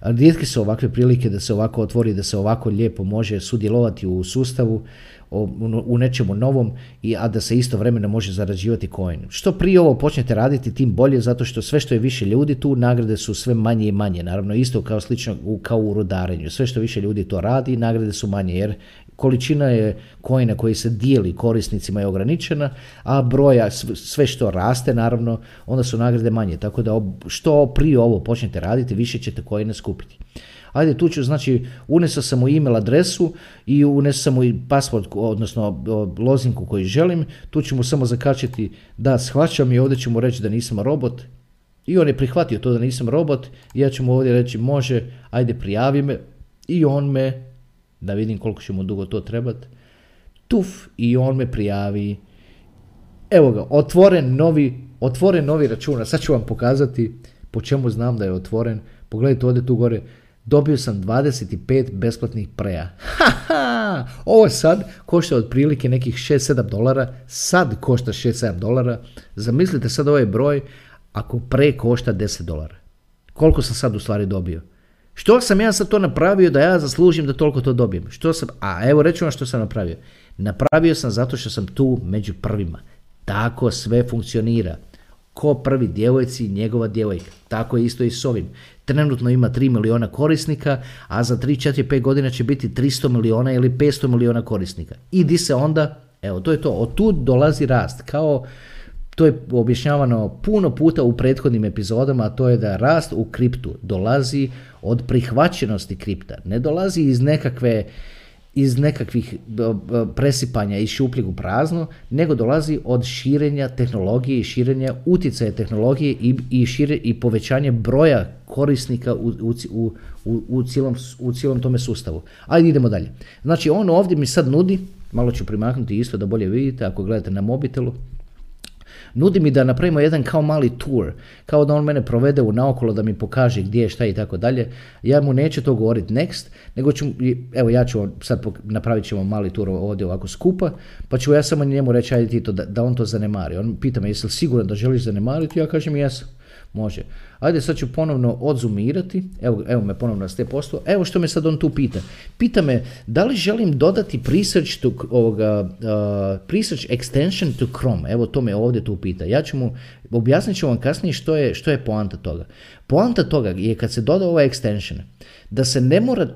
Rijetke su ovakve prilike da se ovako otvori, da se ovako lijepo može sudjelovati u sustavu, u nečemu novom, i, a da se istovremeno može zarađivati coin. Što prije ovo počnete raditi, tim bolje, zato što sve što je više ljudi tu, nagrade su sve manje i manje. Naravno, isto kao slično kao u rudarenju. Sve što više ljudi to radi, nagrade su manje, jer količina je kojina koji se dijeli korisnicima je ograničena, a broja sve što raste naravno, onda su nagrade manje. Tako da što prije ovo počnete raditi, više ćete kojine skupiti. Ajde, tu ću, znači, unesao sam mu email adresu i unesao sam mu i password, odnosno lozinku koji želim. Tu ću mu samo zakačiti da shvaćam i ovdje ću mu reći da nisam robot. I on je prihvatio to da nisam robot. I ja ću mu ovdje reći može, ajde prijavi me. I on me, da vidim koliko će mu dugo to trebati, tuf i on me prijavi. Evo ga, otvoren novi, otvoren novi račun. A sad ću vam pokazati po čemu znam da je otvoren. Pogledajte ovdje tu gore, dobio sam 25 besplatnih preja. *laughs* Ha, Ovo sad košta otprilike nekih 6-7 dolara, sad košta 6-7 dolara. Zamislite sad ovaj broj ako pre košta 10 dolara. Koliko sam sad u stvari dobio? Što sam ja sad to napravio da ja zaslužim da toliko to dobijem? Što sam, a evo reću vam što sam napravio. Napravio sam zato što sam tu među prvima. Tako sve funkcionira. Ko prvi djevojci, njegova djevojka. Tako je isto i s ovim. Trenutno ima 3 miliona korisnika, a za 3, 4, 5 godina će biti 300 miliona ili 500 miliona korisnika. I di se onda, evo to je to, od tu dolazi rast. Kao to je objašnjavano puno puta u prethodnim epizodama, a to je da rast u kriptu dolazi od prihvaćenosti kripta. Ne dolazi iz nekakve iz nekakvih presipanja iz šupljeg u prazno, nego dolazi od širenja tehnologije i širenja utjecaja tehnologije i, i, šire, i povećanje broja korisnika u, u, u, u, cijelom, u cijelom tome sustavu. Ajde idemo dalje. Znači on ovdje mi sad nudi, malo ću primaknuti isto da bolje vidite ako gledate na mobitelu, nudi mi da napravimo jedan kao mali tour, kao da on mene provede u naokolo da mi pokaže gdje je šta i tako dalje. Ja mu neću to govoriti next, nego ću, evo ja ću sad napravit ćemo mali tour ovdje ovako skupa, pa ću ja samo njemu reći ajde ti to da, da on to zanemari. On pita me jesi li siguran da želiš zanemariti, ja kažem jesam. Može. Ajde sad ću ponovno odzumirati, evo, evo me ponovno na posto. evo što me sad on tu pita. Pita me da li želim dodati presearch, to, ovoga, presearch extension to Chrome, evo to me ovdje tu pita. Ja ću mu, objasnit ću vam kasnije što je, što je poanta toga. Poanta toga je kad se doda ovaj extension, da se ne mora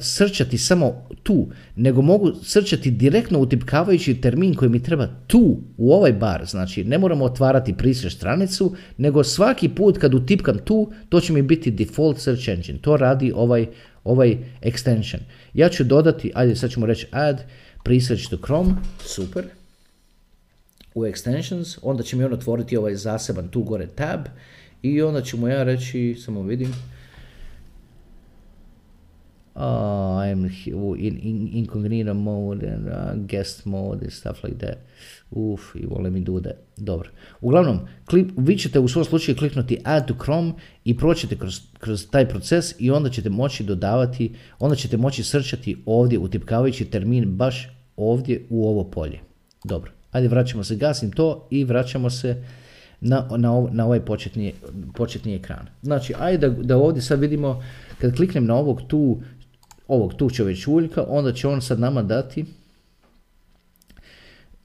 srčati samo tu, nego mogu srčati direktno utipkavajući termin koji mi treba tu, u ovaj bar. Znači, ne moramo otvarati prisreć stranicu, nego svaki put kad utipkam tu, to će mi biti default search engine. To radi ovaj, ovaj extension. Ja ću dodati, ajde sad ćemo reći add presearch to Chrome, super. U extensions, onda će mi on otvoriti ovaj zaseban tu gore tab i onda ću mu ja reći, samo vidim, oh, I'm in, in incognito mode and uh, guest mode and stuff like that. Uf, i vole mi do that. Dobro. Uglavnom, klip, vi ćete u svom slučaju kliknuti add to Chrome i proćete kroz, kroz taj proces i onda ćete moći dodavati, onda ćete moći srčati ovdje utipkavajući termin baš ovdje u ovo polje. Dobro. Ajde, vraćamo se, gasim to i vraćamo se na, na, na ovaj početni, početni ekran. Znači, ajde da, da ovdje sad vidimo, kad kliknem na ovog tu ovog tu čovječuljka, onda će on sad nama dati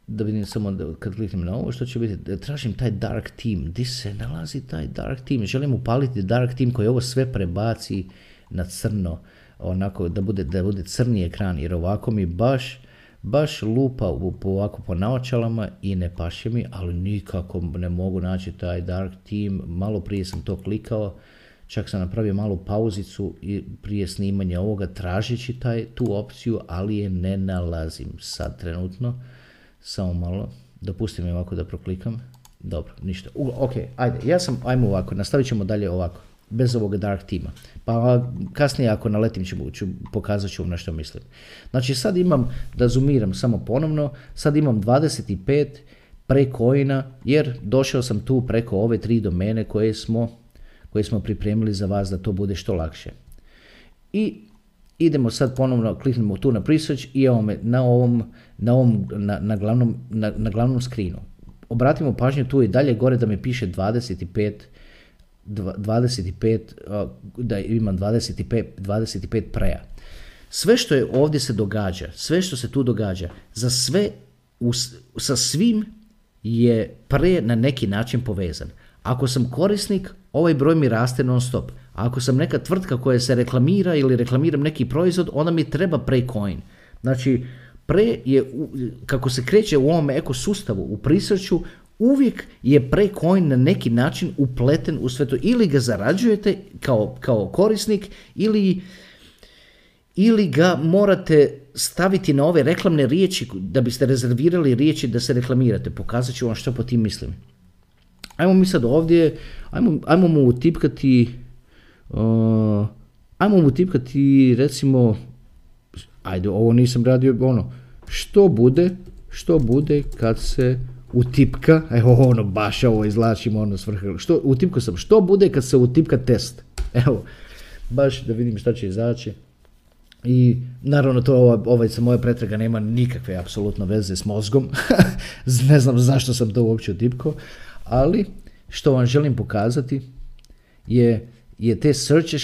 da vidim samo da kad kliknem na ovo što će biti, da tražim taj dark team, di se nalazi taj dark team, želim upaliti dark team koji ovo sve prebaci na crno, onako da bude, da bude crni ekran, jer ovako mi baš, baš lupa ovako po naočalama i ne paše mi, ali nikako ne mogu naći taj dark team, malo prije sam to klikao, Čak sam napravio malu pauzicu i prije snimanja ovoga tražeći taj, tu opciju, ali je ne nalazim sad trenutno. Samo malo, dopustim mi ovako da proklikam. Dobro, ništa. ok, ajde, ja sam, ajmo ovako, nastavit ćemo dalje ovako, bez ovoga dark tima. Pa kasnije ako naletim ću, ću pokazat ću vam na što mislim. Znači sad imam, da zoomiram samo ponovno, sad imam 25 precoina, jer došao sam tu preko ove tri domene koje smo koje smo pripremili za vas da to bude što lakše. I idemo sad ponovno, kliknemo tu na research i evo me na ovom, na, ovom, na, na glavnom, na, na glavnom screenu. Obratimo pažnju tu i dalje gore da mi piše 25 25, da imam 25, 25 preja. Sve što je ovdje se događa, sve što se tu događa, za sve, sa svim je pre na neki način povezan. Ako sam korisnik, ovaj broj mi raste non stop. A ako sam neka tvrtka koja se reklamira ili reklamiram neki proizvod, onda mi treba precoin. Znači, pre je, kako se kreće u ovom ekosustavu, u prisrću, uvijek je precoin na neki način upleten u sve to. Ili ga zarađujete kao, kao korisnik, ili, ili ga morate staviti na ove reklamne riječi da biste rezervirali riječi da se reklamirate. Pokazat ću vam što po tim mislim. Ajmo mi sad ovdje, ajmo, ajmo mu utipkati, uh, ajmo mu utipkati recimo, ajde ovo nisam radio, ono, što bude, što bude kad se utipka, evo ono baš ovo izlačim ono svrha, što, utipkao sam, što bude kad se utipka test, evo, baš da vidim šta će izaći. I naravno to ova, ovaj sa moja pretraga nema nikakve apsolutno veze s mozgom, *laughs* ne znam zašto sam to uopće utipkao, ali što vam želim pokazati je, je te searches,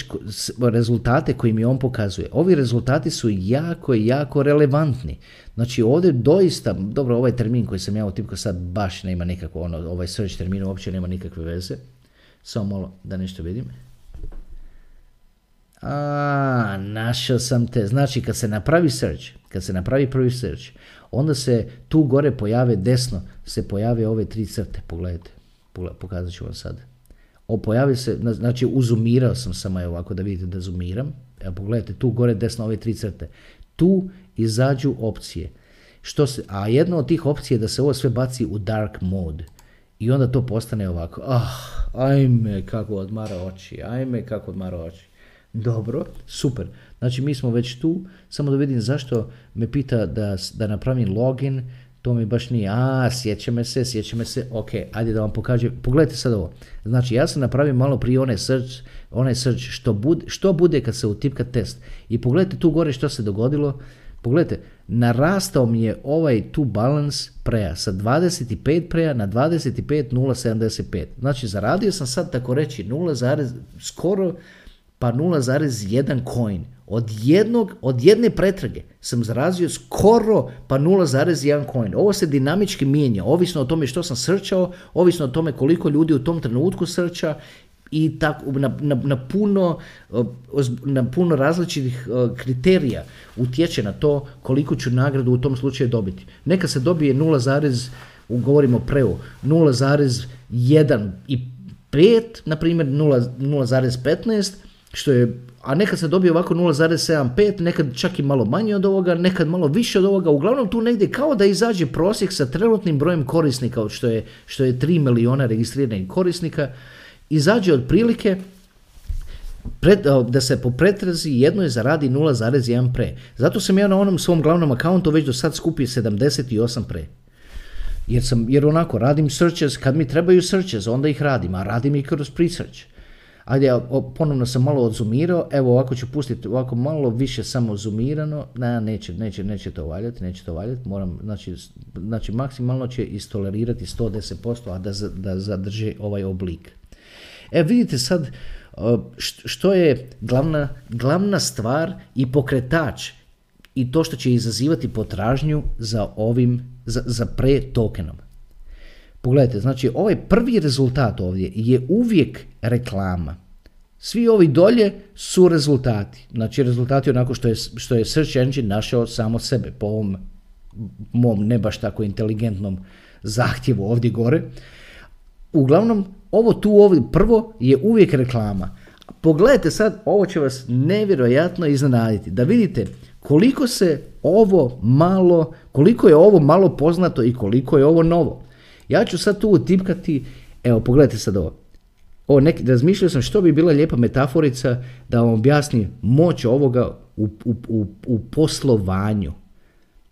rezultate koje mi on pokazuje. Ovi rezultati su jako, jako relevantni. Znači ovdje doista, dobro ovaj termin koji sam ja utipkao sad baš nema nikakvo, ono, ovaj search termin uopće nema nikakve veze. Samo malo da nešto vidim. A, našao sam te. Znači kad se napravi search, kad se napravi prvi search, onda se tu gore pojave desno, se pojave ove tri crte, pogledajte pokazat ću vam sad. O, pojavi se, znači uzumirao sam samo ovako da vidite da zumiram. Evo pogledajte, tu gore desno ove tri crte. Tu izađu opcije. Što se, a jedna od tih opcija je da se ovo sve baci u dark mode. I onda to postane ovako. Ah, ajme kako odmara oči, ajme kako odmara oči. Dobro, super. Znači mi smo već tu, samo da vidim zašto me pita da, da napravim login, to mi baš nije, a sjeća se, sjeća se, ok, ajde da vam pokažem, pogledajte sad ovo, znači ja sam napravio malo prije onaj search, onaj search što, bude, što bude kad se utipka test. I pogledajte tu gore što se dogodilo, pogledajte, narastao mi je ovaj tu balance preja sa 25 preja na 25.075, znači zaradio sam sad tako reći 0, skoro pa 0,1 coin od, jednog, od jedne pretrage sam zarazio skoro pa 0,1 coin. Ovo se dinamički mijenja, ovisno o tome što sam srčao, ovisno o tome koliko ljudi u tom trenutku srča i tako na, na, na, puno, na puno različitih kriterija utječe na to koliko ću nagradu u tom slučaju dobiti. Neka se dobije 0, govorimo preu, 0,1 i 5, na primjer 0,15, što je, a nekad se dobije ovako 0,75, nekad čak i malo manje od ovoga, nekad malo više od ovoga, uglavnom tu negdje kao da izađe prosjek sa trenutnim brojem korisnika, što je, što je 3 miliona registriranih korisnika, izađe otprilike pred, da se po pretrazi jednoj zaradi 0,1 pre. Zato sam ja na onom svom glavnom akauntu već do sad skupio 78 pre. Jer, sam, jer onako radim searches, kad mi trebaju searches, onda ih radim, a radim i kroz pre-search. Ajde, ponovno sam malo odzumirao, evo ovako ću pustiti ovako malo više samo zoomirano, ne, neće, neće, neće to valjati, neće to valjati, moram, znači, znači maksimalno će istolerirati 110%, a da, da zadrži ovaj oblik. E vidite sad što je glavna, glavna stvar i pokretač i to što će izazivati potražnju za ovim, za, za pre tokenom. Pogledajte, znači ovaj prvi rezultat ovdje je uvijek reklama. Svi ovi dolje su rezultati. Znači rezultati onako što je, što je search engine našao samo sebe po ovom mom ne baš tako inteligentnom zahtjevu ovdje gore. Uglavnom, ovo tu ovdje prvo je uvijek reklama. Pogledajte sad, ovo će vas nevjerojatno iznenaditi. Da vidite koliko se ovo malo, koliko je ovo malo poznato i koliko je ovo novo. Ja ću sad tu utipkati, evo pogledajte sad ovo. Ovo neki, razmišljao sam što bi bila lijepa metaforica da vam objasni moć ovoga u, u, u, u poslovanju.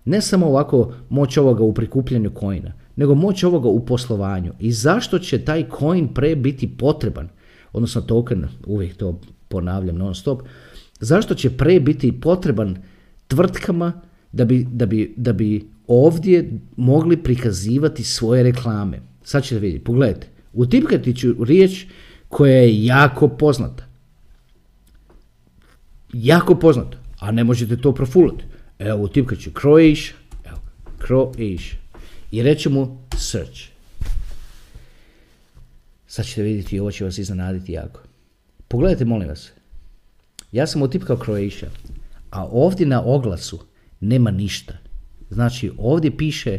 Ne samo ovako moć ovoga u prikupljanju kojina, nego moć ovoga u poslovanju. I zašto će taj coin pre biti potreban, odnosno token, uvijek to ponavljam non stop, zašto će pre biti potreban tvrtkama da bi, da bi, da bi ovdje mogli prikazivati svoje reklame. Sad ćete vidjeti, pogledajte, utipkati ću riječ koja je jako poznata. Jako poznata, a ne možete to profulati. Evo, utipkat ću Croatia, evo, Croatia i reći mu search. Sad ćete vidjeti ovo će vas iznenaditi jako. Pogledajte molim vas. Ja sam utipkao Croatia, a ovdje na oglasu nema ništa. Znači ovdje piše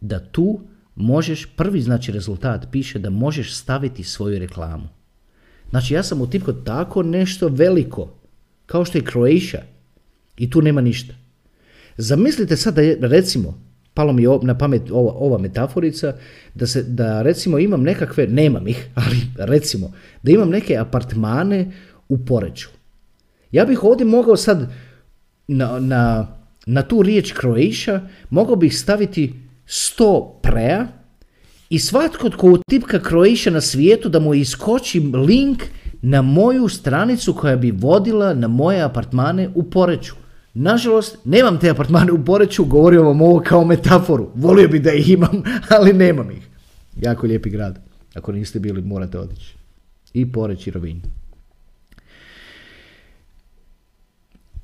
da tu možeš, prvi znači rezultat piše da možeš staviti svoju reklamu. Znači ja sam utipkao tako nešto veliko, kao što je Croatia i tu nema ništa. Zamislite sad da je, recimo, palo mi je na pamet ova, ova metaforica, da, se, da recimo imam nekakve, nemam ih, *laughs* ali recimo, da imam neke apartmane u Poreću. Ja bih ovdje mogao sad na, na, na tu riječ Croatia, mogao bih staviti 100 prea i svatko tko utipka Croatia na svijetu da mu iskoči link na moju stranicu koja bi vodila na moje apartmane u Poreću. Nažalost, nemam te apartmane u Poreću, govorio vam ovo kao metaforu. Volio bi da ih imam, *laughs* ali nemam ih. Jako lijepi grad. Ako niste bili, morate otići. I Poreć i Rovinj.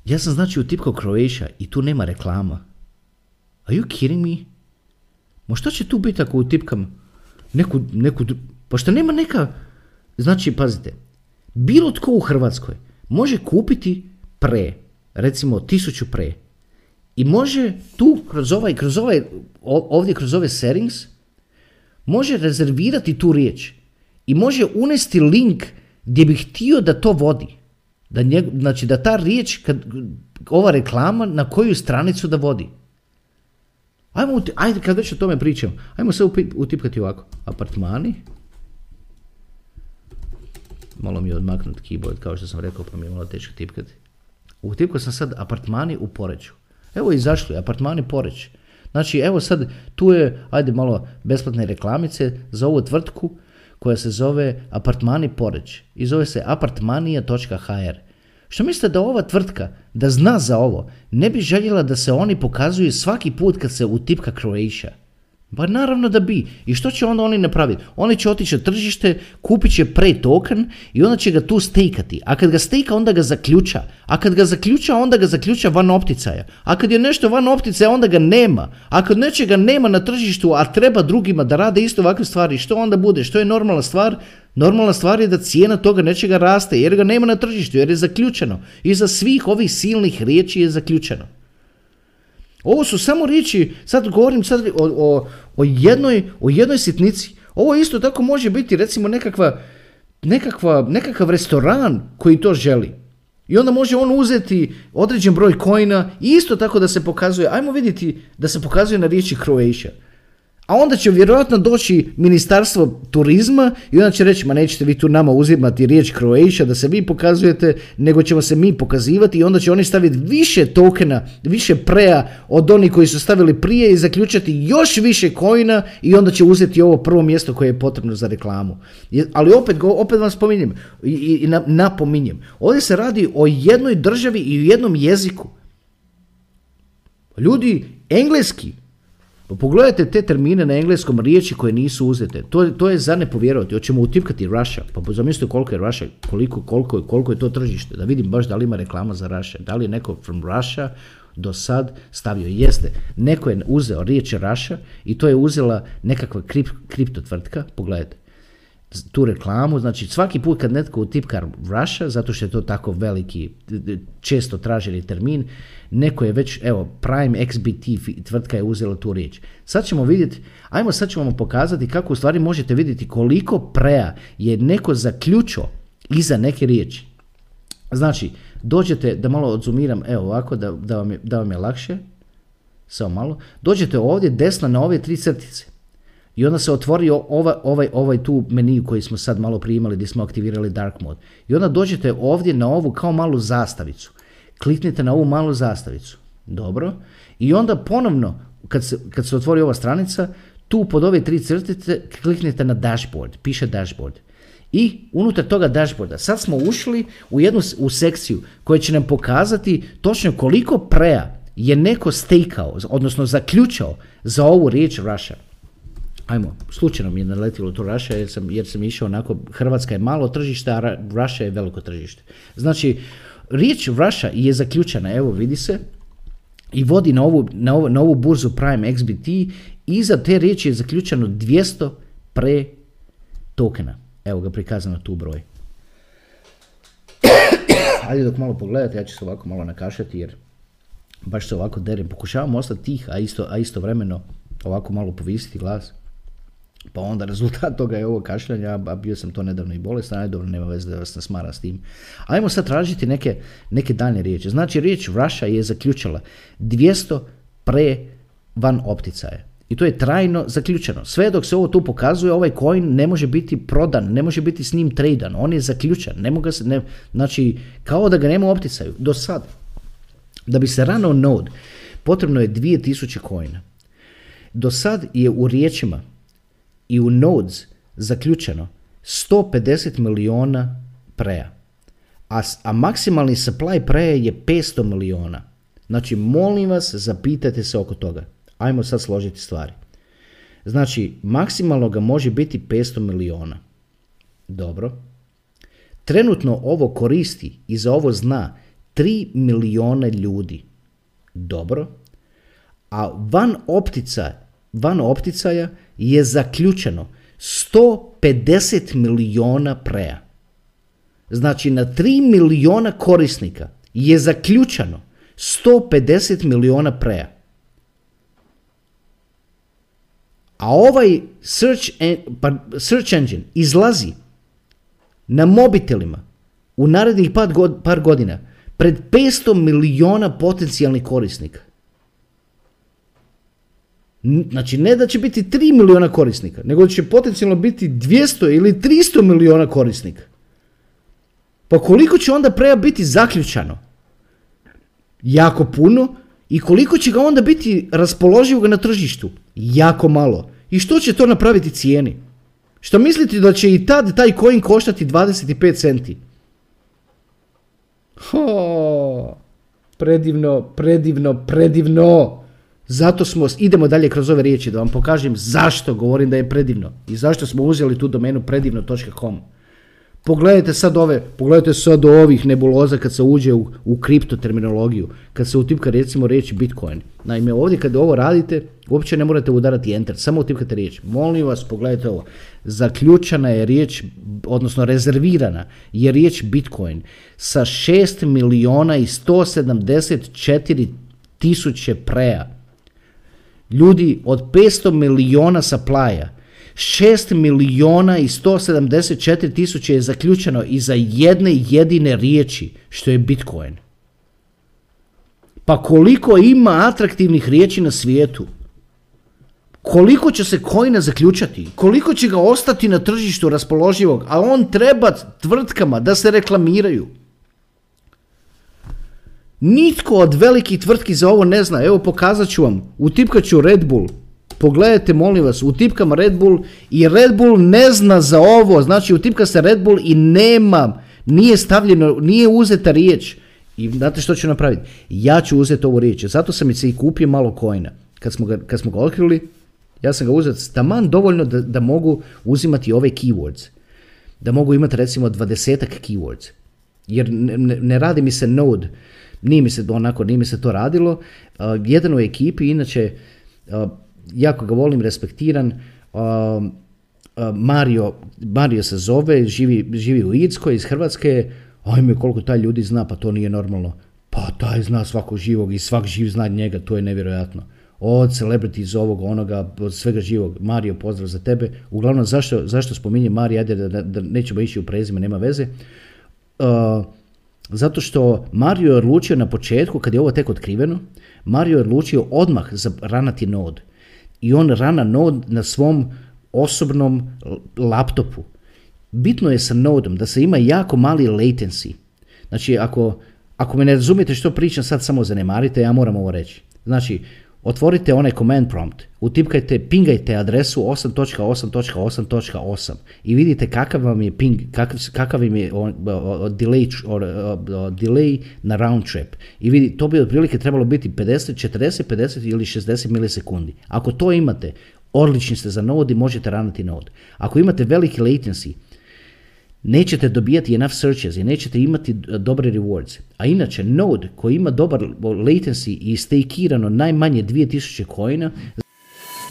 Ja sam znači utipkao Croatia i tu nema reklama. Are you kidding me? Ma što će tu biti ako utipkam neku, neku pa što nema neka, znači pazite, bilo tko u Hrvatskoj može kupiti pre, recimo tisuću pre. I može tu kroz ovaj, kroz ovaj, ovdje kroz ove settings, može rezervirati tu riječ i može unesti link gdje bi htio da to vodi. Da znači da ta riječ, kad, ova reklama na koju stranicu da vodi. Ajmo, ajde kad već o tome pričam, ajmo se utipkati ovako. Apartmani. Malo mi je odmaknut keyboard, kao što sam rekao, pa mi je malo teško tipkati. Utipkao sam sad apartmani u Poreću. Evo izašli, apartmani Poreć. Znači, evo sad, tu je, ajde malo besplatne reklamice za ovu tvrtku koja se zove Apartmani Poreć i zove se apartmanija.hr. Što mislite da ova tvrtka, da zna za ovo, ne bi željela da se oni pokazuju svaki put kad se utipka Croatia? Pa naravno da bi. I što će onda oni napraviti? Oni će otići na tržište, kupit će pre token i onda će ga tu stekati. A kad ga steka, onda ga zaključa. A kad ga zaključa, onda ga zaključa van opticaja. A kad je nešto van opticaja, onda ga nema. A kad nečega nema na tržištu, a treba drugima da rade isto ovakve stvari, što onda bude? Što je normalna stvar? Normalna stvar je da cijena toga nečega raste, jer ga nema na tržištu, jer je zaključeno. Iza svih ovih silnih riječi je zaključeno. Ovo su samo riječi, sad govorim sad o, o, o, jednoj, o jednoj sitnici. Ovo isto tako može biti recimo nekakva, nekakva, nekakav restoran koji to želi. I onda može on uzeti određen broj kojina i isto tako da se pokazuje, ajmo vidjeti da se pokazuje na riječi Croatia. A onda će vjerojatno doći ministarstvo turizma i onda će reći, ma nećete vi tu nama uzimati riječ Croatia da se vi pokazujete, nego ćemo se mi pokazivati i onda će oni staviti više tokena, više preja od onih koji su stavili prije i zaključati još više kojina i onda će uzeti ovo prvo mjesto koje je potrebno za reklamu. Ali opet, opet vam spominjem i, i napominjem, ovdje se radi o jednoj državi i o jednom jeziku. Ljudi, engleski, pogledajte te termine na engleskom riječi koje nisu uzete. To, to je za ne povjerovati. Hoćemo utipkati Russia. Pa zamislite koliko je Russia, koliko, koliko, koliko je to tržište. Da vidim baš da li ima reklama za Russia. Da li je neko from Russia do sad stavio jeste. Neko je uzeo riječ Russia i to je uzela nekakva krip, kripto tvrtka. Pogledajte tu reklamu, znači svaki put kad netko utipka Russia, zato što je to tako veliki, često traženi termin, neko je već, evo, Prime XBT tvrtka je uzela tu riječ. Sad ćemo vidjeti, ajmo sad ćemo vam pokazati kako u stvari možete vidjeti koliko preja je neko zaključio iza neke riječi. Znači, dođete, da malo odzumiram, evo ovako, da, da, vam, je, da vam je lakše, samo malo, dođete ovdje desno na ove tri crtice. I onda se otvori ovaj, ovaj, ovaj tu menu koji smo sad malo prije imali gdje smo aktivirali dark mode. I onda dođete ovdje na ovu kao malu zastavicu. Kliknite na ovu malu zastavicu. Dobro. I onda ponovno, kad se, kad se otvori ova stranica, tu pod ove tri crtice kliknite na dashboard. Piše dashboard. I unutar toga dashboarda sad smo ušli u jednu u sekciju koja će nam pokazati točno koliko preja je neko stekao, odnosno zaključao za ovu riječ Russia ajmo, slučajno mi je naletilo to Russia jer sam, jer sam išao onako, Hrvatska je malo tržište, a Russia je veliko tržište. Znači, riječ Russia je zaključena, evo vidi se, i vodi na ovu, na ovu, na ovu burzu Prime XBT, iza te riječi je zaključeno 200 pre tokena. Evo ga prikazano tu broj. *coughs* Ajde dok malo pogledate, ja ću se ovako malo nakašati jer baš se ovako derem. Pokušavam ostati tih, a isto, a istovremeno ovako malo povisiti glas. Pa onda rezultat toga je ovo kašljanje, a bio sam to nedavno i bolestan, ali dobro, nema veze da vas ne smara s tim. Ajmo sad tražiti neke, neke daljne riječi. Znači, riječ Russia je zaključila 200 pre van opticaje. I to je trajno zaključeno. Sve dok se ovo tu pokazuje, ovaj coin ne može biti prodan, ne može biti s njim tradan, on je zaključan. Ne mogu se, ne, znači, kao da ga nema opticaju. Do sad, da bi se rano node, potrebno je 2000 coina. Do sad je u riječima i u nodes zaključeno 150 miliona preja, a, a maksimalni supply preja je 500 miliona. Znači, molim vas, zapitajte se oko toga. Ajmo sad složiti stvari. Znači, maksimalno ga može biti 500 miliona. Dobro. Trenutno ovo koristi i za ovo zna 3 miliona ljudi. Dobro. A van optica, van opticaja je zaključeno 150 miliona preja. Znači na 3 miliona korisnika je zaključano 150 miliona preja. A ovaj search, pa, search engine izlazi na mobitelima u narednih par godina pred 500 miliona potencijalnih korisnika. Znači, ne da će biti 3 miliona korisnika, nego će potencijalno biti 200 ili 300 miliona korisnika. Pa koliko će onda preja biti zaključano? Jako puno. I koliko će ga onda biti raspoloživo na tržištu? Jako malo. I što će to napraviti cijeni? Što mislite da će i tad taj coin koštati 25 centi? Ho, predivno, predivno, predivno. Zato smo, idemo dalje kroz ove riječi da vam pokažem zašto govorim da je predivno i zašto smo uzeli tu domenu predivno.com. Pogledajte sad ove, pogledajte sad ovih nebuloza kad se uđe u, u kripto terminologiju, kad se utipka recimo riječ Bitcoin. Naime, ovdje kad ovo radite, uopće ne morate udarati enter, samo utipkate riječ. Molim vas, pogledajte ovo. Zaključana je riječ, odnosno rezervirana je riječ Bitcoin sa 6 miliona i 174 tisuće preja. Ljudi od 500 miliona saplaja, 6 miliona i 174 tisuće je zaključeno iza jedne jedine riječi, što je Bitcoin. Pa koliko ima atraktivnih riječi na svijetu? Koliko će se kojina zaključati? Koliko će ga ostati na tržištu raspoloživog? A on treba tvrtkama da se reklamiraju. Nitko od velikih tvrtki za ovo ne zna. Evo pokazat ću vam. Utipkat ću Red Bull. Pogledajte, molim vas, utipkam Red Bull i Red Bull ne zna za ovo. Znači, utipka se Red Bull i nema, nije stavljeno, nije uzeta riječ. I znate što ću napraviti? Ja ću uzeti ovu riječ. Zato sam se i kupio malo kojina. Kad smo ga, kad smo ga otkrili, ja sam ga uzeti taman dovoljno da, da mogu uzimati ove keywords. Da mogu imati recimo dvadesetak keywords. Jer ne radi mi se node nije mi se onako, nije mi se to radilo. Uh, jedan u ekipi, inače, uh, jako ga volim, respektiran, uh, Mario, Mario se zove, živi, živi u Irskoj iz Hrvatske, ajme koliko taj ljudi zna, pa to nije normalno. Pa taj zna svakog živog i svak živ zna njega, to je nevjerojatno. Od celebrities ovog, onoga, od svega živog. Mario, pozdrav za tebe. Uglavnom, zašto, zašto spominje Mario, ajde da, da, da nećemo ići u prezime, nema veze. Uh, zato što Mario je odlučio na početku, kad je ovo tek otkriveno, Mario je odlučio odmah ranati node. I on rana node na svom osobnom laptopu. Bitno je sa nodom da se ima jako mali latency. Znači, ako, ako me ne razumijete što pričam, sad samo zanemarite, ja moram ovo reći. Znači, Otvorite onaj command prompt, utipkajte, pingajte adresu 8.8.8.8 i vidite kakav vam je ping, kakav, kakav im je delay, or, delay na round trip. I vidi, to bi otprilike trebalo biti 50, 40, 50 ili 60 milisekundi. Ako to imate, odlični ste za node i možete ranati node. Ako imate veliki latency, nećete dobijati enough searches i nećete imati dobre rewards. A inače, Node koji ima dobar latency i stakirano najmanje 2000 coina,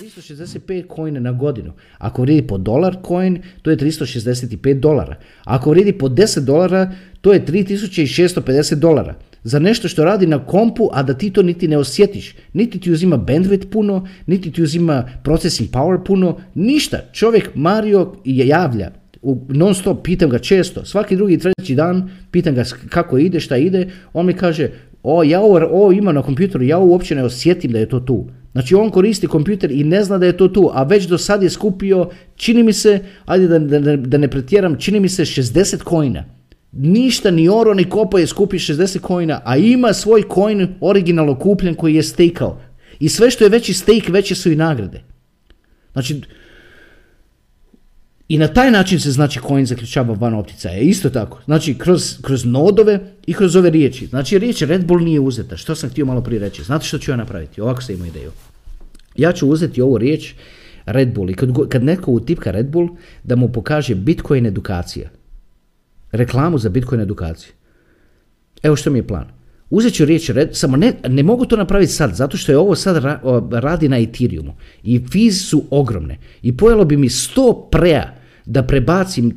365 coina na godinu. Ako vredi po dolar coin, to je 365 dolara. Ako vredi po 10 dolara, to je 3650 dolara. Za nešto što radi na kompu, a da ti to niti ne osjetiš. Niti ti uzima bandwidth puno, niti ti uzima processing power puno, ništa. Čovjek Mario javlja non stop, pitam ga često, svaki drugi, treći dan, pitam ga kako ide, šta ide, on mi kaže, o, ja ovo, ovo ima na kompjuteru, ja uopće ne osjetim da je to tu. Znači on koristi kompjuter i ne zna da je to tu, a već do sad je skupio, čini mi se, ajde da, da, da ne pretjeram, čini mi se 60 kojina. Ništa, ni oro, ni kopa je skupio 60 kojina, a ima svoj coin originalno kupljen koji je stakao. I sve što je veći stake, veće su i nagrade. Znači, i na taj način se znači coin zaključava van opticaja. Isto tako. Znači kroz, kroz nodove i kroz ove riječi. Znači riječ Red Bull nije uzeta. Što sam htio malo prije reći? Znate što ću ja napraviti? Ovako sam imao ideju. Ja ću uzeti ovu riječ Red Bull i kad, kad netko utipka Red Bull da mu pokaže Bitcoin edukacija. Reklamu za Bitcoin edukaciju. Evo što mi je plan. Uzet ću riječ red, samo ne, ne mogu to napraviti sad, zato što je ovo sad ra, radi na Ethereumu i fees su ogromne. I pojelo bi mi 100 prea da prebacim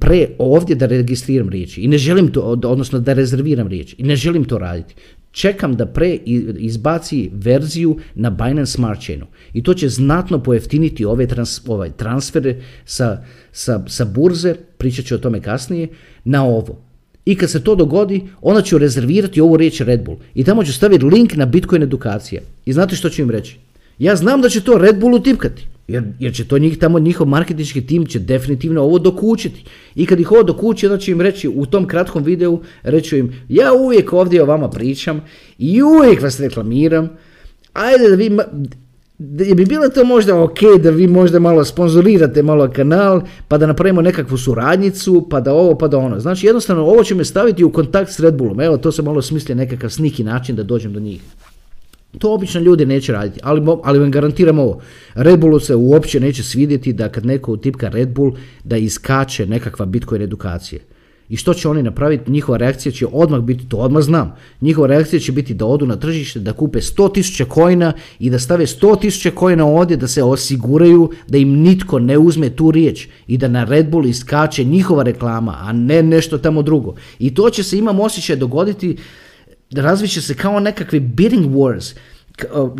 pre ovdje da registriram riječi i ne želim to, odnosno da rezerviram riječi i ne želim to raditi. Čekam da pre izbaci verziju na Binance Smart Chainu i to će znatno pojeftiniti ove trans, ovaj, transfere sa, sa, sa burze, pričat ću o tome kasnije, na ovo. I kad se to dogodi, onda ću rezervirati ovu riječ Red Bull i tamo ću staviti link na Bitcoin edukacija. I znate što ću im reći? Ja znam da će to Red Bull utipkati. Jer, jer će to njih tamo, njihov marketinški tim će definitivno ovo dokučiti. I kad ih ovo dokući, onda ću im reći u tom kratkom videu, reću im, ja uvijek ovdje o vama pričam i uvijek vas reklamiram. Ajde da vi, da bi bilo to možda ok da vi možda malo sponzorirate malo kanal, pa da napravimo nekakvu suradnjicu, pa da ovo, pa da ono. Znači jednostavno ovo će me staviti u kontakt s Red Bullom. Evo to se malo smisli nekakav sniki način da dođem do njih. To obično ljudi neće raditi, ali, ali vam garantiram ovo. Red Bullu se uopće neće svidjeti da kad neko utipka Red Bull da iskače nekakva Bitcoin edukacije. I što će oni napraviti? Njihova reakcija će odmah biti, to odmah znam, njihova reakcija će biti da odu na tržište, da kupe 100.000 kojina i da stave 100.000 kojina ovdje, da se osiguraju da im nitko ne uzme tu riječ i da na Red Bull iskače njihova reklama, a ne nešto tamo drugo. I to će se, imam osjećaj, dogoditi, razviće se kao nekakvi bidding wars,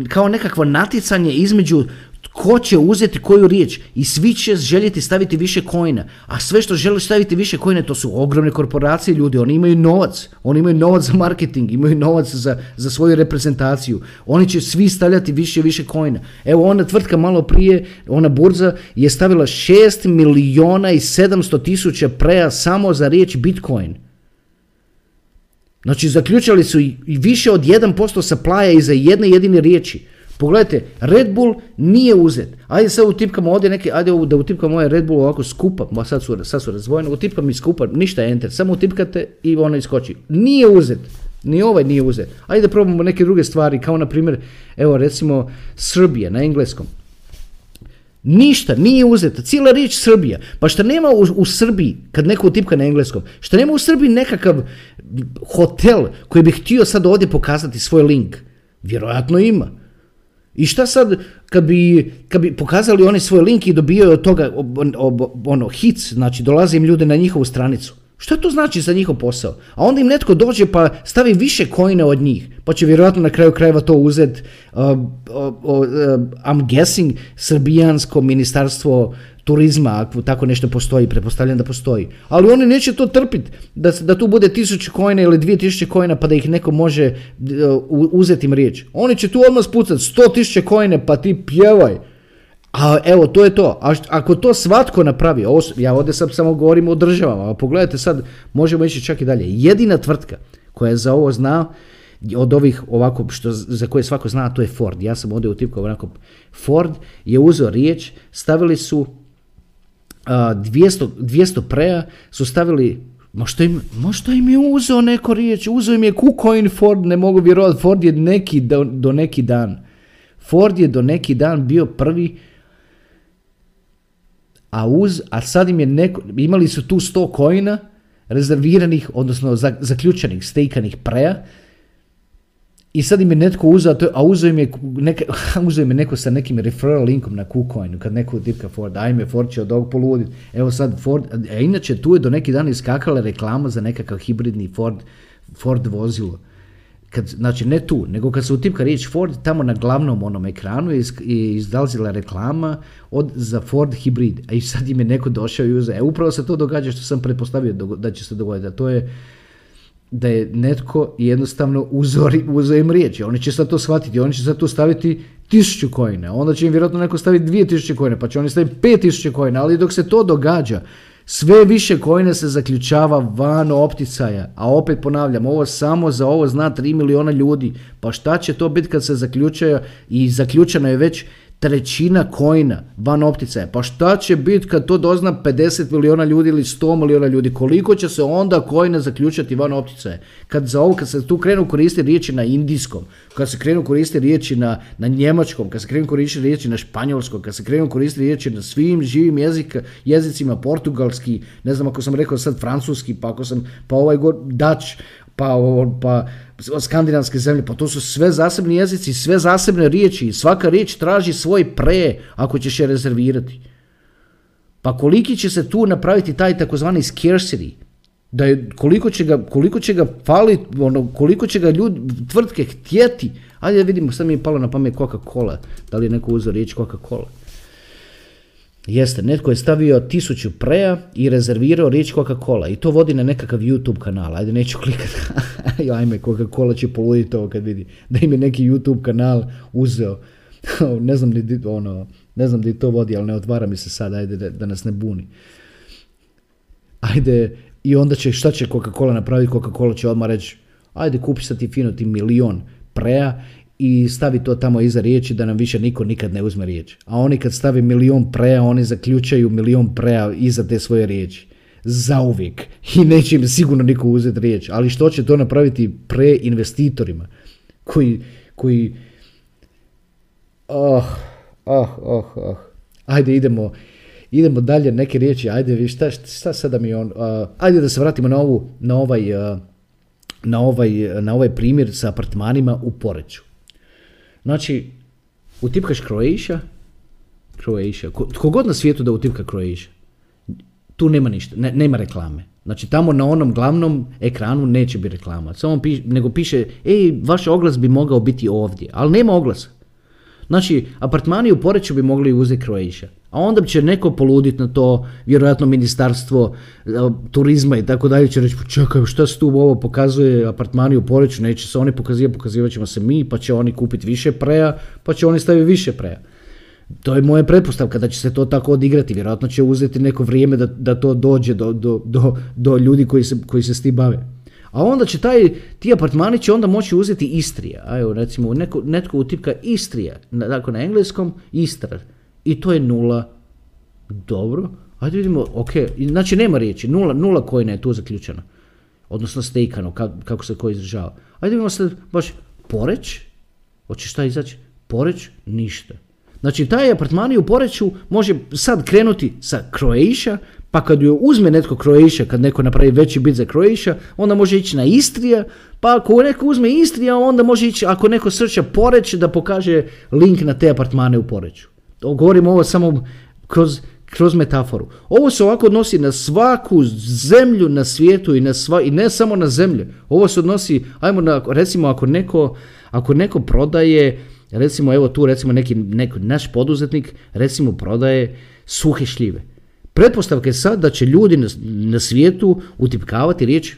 kao nekakvo natjecanje između Ko će uzeti koju riječ i svi će željeti staviti više kojina. A sve što žele staviti više kojine to su ogromne korporacije ljudi. Oni imaju novac. Oni imaju novac za marketing, imaju novac za, za svoju reprezentaciju. Oni će svi stavljati više i više kojina. Evo ona tvrtka malo prije, ona burza je stavila 6 miliona i 700 tisuća preja samo za riječ Bitcoin. Znači zaključali su i više od 1% saplaja iza jedne jedine riječi. Pogledajte, Red Bull nije uzet. Ajde sad utipkamo ovdje neki, ajde da utipkamo ovaj Red Bull ovako skupa, ma sad su, sad su razvojene, utipkam i skupa, ništa enter, samo utipkate i ono iskoči. Nije uzet. Ni ovaj nije uzet. Ajde da probamo neke druge stvari, kao na primjer, evo recimo Srbija na engleskom. Ništa, nije uzeta. Cijela riječ Srbija. Pa šta nema u, u, Srbiji, kad neko utipka na engleskom, šta nema u Srbiji nekakav hotel koji bi htio sad ovdje pokazati svoj link? Vjerojatno ima. I šta sad kad bi, kad bi pokazali oni svoj link i dobijaju od toga ono hits, znači dolaze im ljude na njihovu stranicu. Šta to znači za njihov posao? A onda im netko dođe pa stavi više kojine od njih, pa će vjerojatno na kraju krajeva to uzet, uh, uh, uh, I'm guessing, srbijansko ministarstvo turizma, ako tako nešto postoji, pretpostavljam da postoji. Ali oni neće to trpiti, da, da tu bude tisuću kojina ili dvije tisuće kojina pa da ih neko može uh, uzeti im riječ. Oni će tu odmah spucati sto tisuće kojine pa ti pjevaj. A evo, to je to. A ako to svatko napravi, ja ovdje sad samo govorim o državama, a pogledajte sad, možemo ići čak i dalje. Jedina tvrtka koja za ovo zna, od ovih ovako što za koje svako zna, to je Ford. Ja sam ovdje utipkao onako, Ford je uzeo riječ, stavili su 200, 200 preja su stavili Možda im, možda im je uzeo neko riječ, uzeo im je KuCoin Ford, ne mogu vjerovati, Ford je neki do, do, neki dan. Ford je do neki dan bio prvi, a uz, a sad im je neko, imali su tu 100 kojina rezerviranih, odnosno zaključenih, stejkanih preja, i sad im je netko uzeo, a uzeo im je, neka, *laughs* uzeo im je neko sa nekim referral linkom na KuCoinu, kad neko tipka Ford, ajme, Ford će od ovog poluditi. Evo sad Ford, a inače tu je do neki dan iskakala reklama za nekakav hibridni Ford, Ford vozilo. Kad, znači ne tu, nego kad se utipka riječ Ford, tamo na glavnom onom ekranu je izdalzila reklama od, za Ford hibrid. A i sad im je neko došao i uzeo. E, upravo se to događa što sam pretpostavio da će se dogoditi. A to je da je netko jednostavno uzori, uzeo im riječi. Oni će sad to shvatiti, oni će sad tu staviti tisuću kojine, onda će im vjerojatno neko staviti dvije tisuće kojine, pa će oni staviti pet tisuće kojine, ali dok se to događa, sve više kojine se zaključava van opticaja, a opet ponavljam, ovo samo za ovo zna 3 miliona ljudi, pa šta će to biti kad se zaključaja i zaključeno je već trećina kojina van opticaja. Pa šta će biti kad to dozna 50 miliona ljudi ili 100 miliona ljudi? Koliko će se onda kojina zaključati van opticaja? Kad, za ovo, kad se tu krenu koristiti riječi na indijskom, kad se krenu koristiti riječi na, na njemačkom, kad se krenu koristiti riječi na španjolskom, kad se krenu koristiti riječi na svim živim jezika, jezicima, portugalski, ne znam ako sam rekao sad francuski, pa ako sam, pa ovaj god, Dutch, pa, pa skandinavske zemlje, pa to su sve zasebni jezici, sve zasebne riječi i svaka riječ traži svoj pre ako ćeš je rezervirati. Pa koliki će se tu napraviti taj takozvani scarcity, da je, koliko će ga, koliko će ga faliti, ono, koliko će ga ljudi, tvrtke htjeti. Ajde vidimo, sad mi je palo na pamet Coca-Cola, da li je neko uzeo riječ Coca-Cola. Jeste, netko je stavio tisuću preja i rezervirao riječ Coca-Cola i to vodi na nekakav YouTube kanal. Ajde, neću klikati. *laughs* Ajme, Coca-Cola će poluditi ovo kad vidi da im je neki YouTube kanal uzeo. *laughs* ne znam li ono, ne znam li to vodi, ali ne otvara mi se sad, ajde da, da nas ne buni. Ajde, i onda će, šta će Coca-Cola napraviti? Coca-Cola će odmah reći, ajde kupi sad ti fino ti milion preja i stavi to tamo iza riječi da nam više niko nikad ne uzme riječ. A oni kad stavi milion preja, oni zaključaju milion preja iza te svoje riječi. Zauvijek. I neće im sigurno niko uzeti riječ. Ali što će to napraviti pre investitorima koji, koji Oh, oh, oh, oh. Ajde, idemo, idemo dalje, neke riječi, ajde, vi šta, šta sada mi on, uh, ajde da se vratimo na, ovu, na, ovaj, uh, na, ovaj, na ovaj primjer sa apartmanima u Poreću. Znači, utipkaš Croatia, Croatia, tko god na svijetu da utipka Croatia, tu nema ništa, ne, nema reklame. Znači tamo na onom glavnom ekranu neće biti reklama, samo nego piše, ej, vaš oglas bi mogao biti ovdje, ali nema oglasa. Znači, apartmani u Poreću bi mogli uzeti Croatia. A onda će neko poluditi na to, vjerojatno ministarstvo e, turizma i tako dalje će reći, pa čekaj, šta se tu ovo pokazuje, apartmani u Poreću, neće se oni pokazivati, pokazivat ćemo se mi, pa će oni kupiti više preja, pa će oni staviti više preja. To je moja pretpostavka da će se to tako odigrati, vjerojatno će uzeti neko vrijeme da, da to dođe do, do, do, do ljudi koji se, koji se s tim bave. A onda će taj, ti apartmani će onda moći uzeti Istrija. A evo recimo neko, netko utipka Istrija, dakle na engleskom Istra. I to je nula. Dobro. Ajde vidimo, ok, znači nema riječi, nula, nula kojina je tu zaključena. Odnosno stejkano, kako se koji izražava. Ajde vidimo sad baš Poreć, hoće šta izaći? Poreć, ništa. Znači, taj apartmani u Poreću može sad krenuti sa Croatia, pa kad ju uzme netko Croatia, kad neko napravi veći bit za Croatia, onda može ići na Istrija, pa ako neko uzme Istrija, onda može ići, ako neko srča Poreć, da pokaže link na te apartmane u Poreću. To govorim ovo samo kroz, kroz metaforu. Ovo se ovako odnosi na svaku zemlju na svijetu i, na sva, i ne samo na zemlju. Ovo se odnosi, ajmo na, recimo ako neko, ako neko prodaje Recimo, evo tu recimo neki, neki naš poduzetnik recimo prodaje suhe šljive. Pretpostavka je sad da će ljudi na, svijetu utipkavati riječ,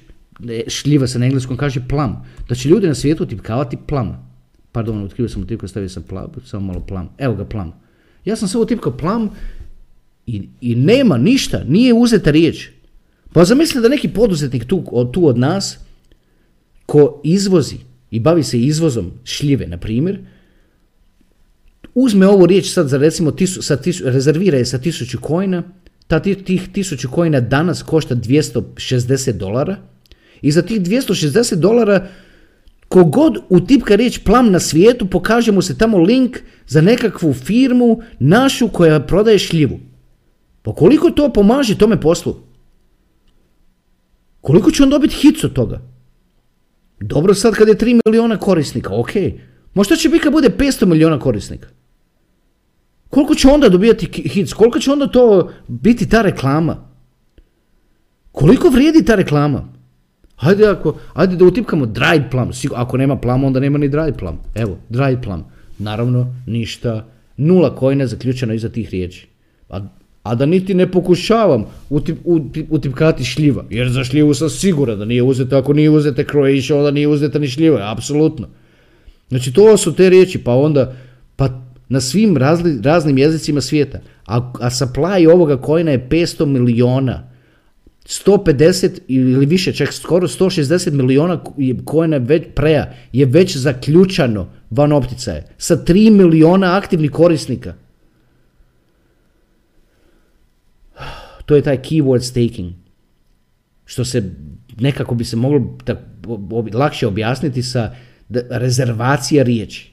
šljiva se na engleskom kaže plam, da će ljudi na svijetu utipkavati plam. Pardon, otkrio sam utipkao, stavio sam plam, samo malo plam. Evo ga plam. Ja sam samo utipkao plam i, i nema ništa, nije uzeta riječ. Pa zamisli da neki poduzetnik tu, tu od nas, ko izvozi i bavi se izvozom šljive, na primjer, uzme ovu riječ sad za recimo tisu, sa rezervira je sa tisuću kojina, ta tih tisuću kojina danas košta 260 dolara i za tih 260 dolara kogod utipka riječ plam na svijetu, pokaže mu se tamo link za nekakvu firmu našu koja prodaje šljivu. Pa koliko to pomaže tome poslu? Koliko će on dobiti hit od toga? Dobro sad kad je 3 miliona korisnika, ok. Možda će biti kad bude 500 miliona korisnika. Koliko će onda dobijati hits? Koliko će onda to biti ta reklama? Koliko vrijedi ta reklama? Hajde, ako, ajde da utipkamo dried plum. Ako nema plama, onda nema ni dried plum. Evo, dried plum. Naravno, ništa. Nula kojne zaključeno iza tih riječi. A, a da niti ne pokušavam utip, utipkati šljiva. Jer za šljivu sam siguran da nije uzeta. Ako nije uzeta Croatia, onda nije uzeta ni šljiva. Apsolutno. Znači, to su te riječi. Pa onda, pa na svim raznim jezicima svijeta. A, a supply ovoga kojina je 500 miliona. 150 ili više, čak skoro 160 miliona kojina već preja je već zaključano van opticaje sa 3 miliona aktivnih korisnika. *sighs* To je taj keyword staking. Što se nekako bi se moglo lakše objasniti sa rezervacija riječi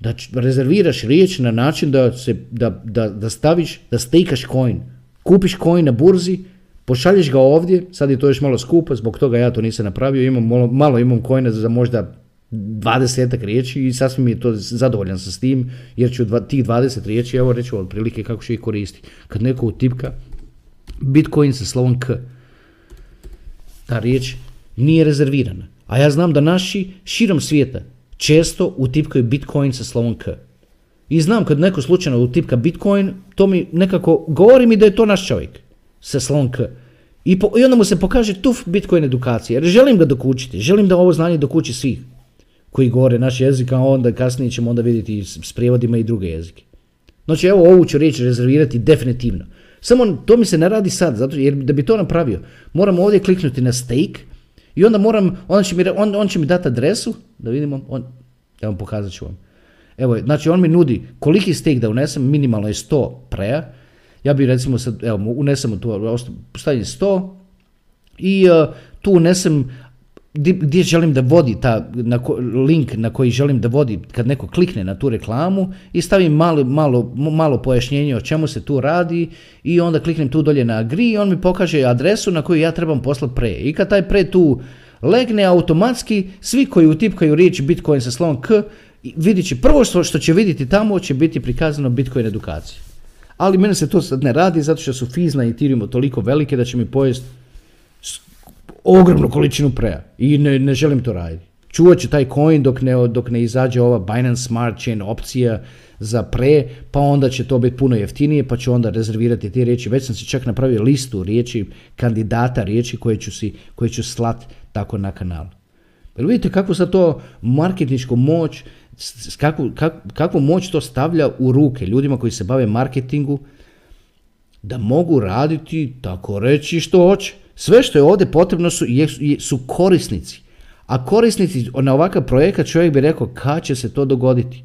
da rezerviraš riječ na način da, se, da, da, da staviš, da stejkaš coin. Kupiš coin na burzi, pošalješ ga ovdje, sad je to još malo skupo, zbog toga ja to nisam napravio, imam malo, malo imam coina za možda 20 riječi i sasvim je to zadovoljan sam s tim, jer ću dva, tih 20 riječi, evo reću otprilike kako će ih koristiti. Kad neko utipka Bitcoin sa slovom K, ta riječ nije rezervirana. A ja znam da naši širom svijeta često utipkaju Bitcoin sa slovom K. I znam kad neko slučajno utipka Bitcoin, to mi nekako govori mi da je to naš čovjek sa slovom K. I, po, I onda mu se pokaže tuf Bitcoin edukacije, jer želim ga dokučiti, želim da ovo znanje dokući svih koji govore naš jezik, a onda kasnije ćemo onda vidjeti s prijevodima i druge jezike. Znači evo ovu ću riječ rezervirati definitivno. Samo to mi se ne radi sad, zato jer da bi to napravio, moram ovdje kliknuti na stake i onda moram, on će mi, on, on će mi dati adresu, da vidimo, on, vam pokazat ću vam. Evo, znači on mi nudi koliki stake da unesem, minimalno je 100 preja. Ja bi recimo sad, evo, unesemo tu, stavim 100 i uh, tu unesem gdje želim da vodi ta na ko- link na koji želim da vodi kad neko klikne na tu reklamu i stavim malo, malo, malo pojašnjenje o čemu se tu radi i onda kliknem tu dolje na agree i on mi pokaže adresu na koju ja trebam poslati pre. I kad taj pre tu legne automatski, svi koji utipkaju riječ Bitcoin sa slovom K, vidit će prvo što, što će vidjeti tamo će biti prikazano Bitcoin edukacija. Ali mene se to sad ne radi zato što su fees na Ethereumu toliko velike da će mi pojest ogromnu količinu preja i ne, ne želim to raditi. Čuvat ću taj coin dok ne, dok ne izađe ova Binance Smart Chain opcija za pre, pa onda će to biti puno jeftinije, pa ću onda rezervirati te riječi. Već sam si čak napravio listu riječi, kandidata riječi koje ću, si, koje ću slat tako na kanal. Jel vidite kako sad to marketničku moć, kakvu, kak- kakvu moć to stavlja u ruke ljudima koji se bave marketingu, da mogu raditi tako reći što hoće. Sve što je ovdje potrebno su, su korisnici. A korisnici na ovakav projekat čovjek bi rekao kad će se to dogoditi.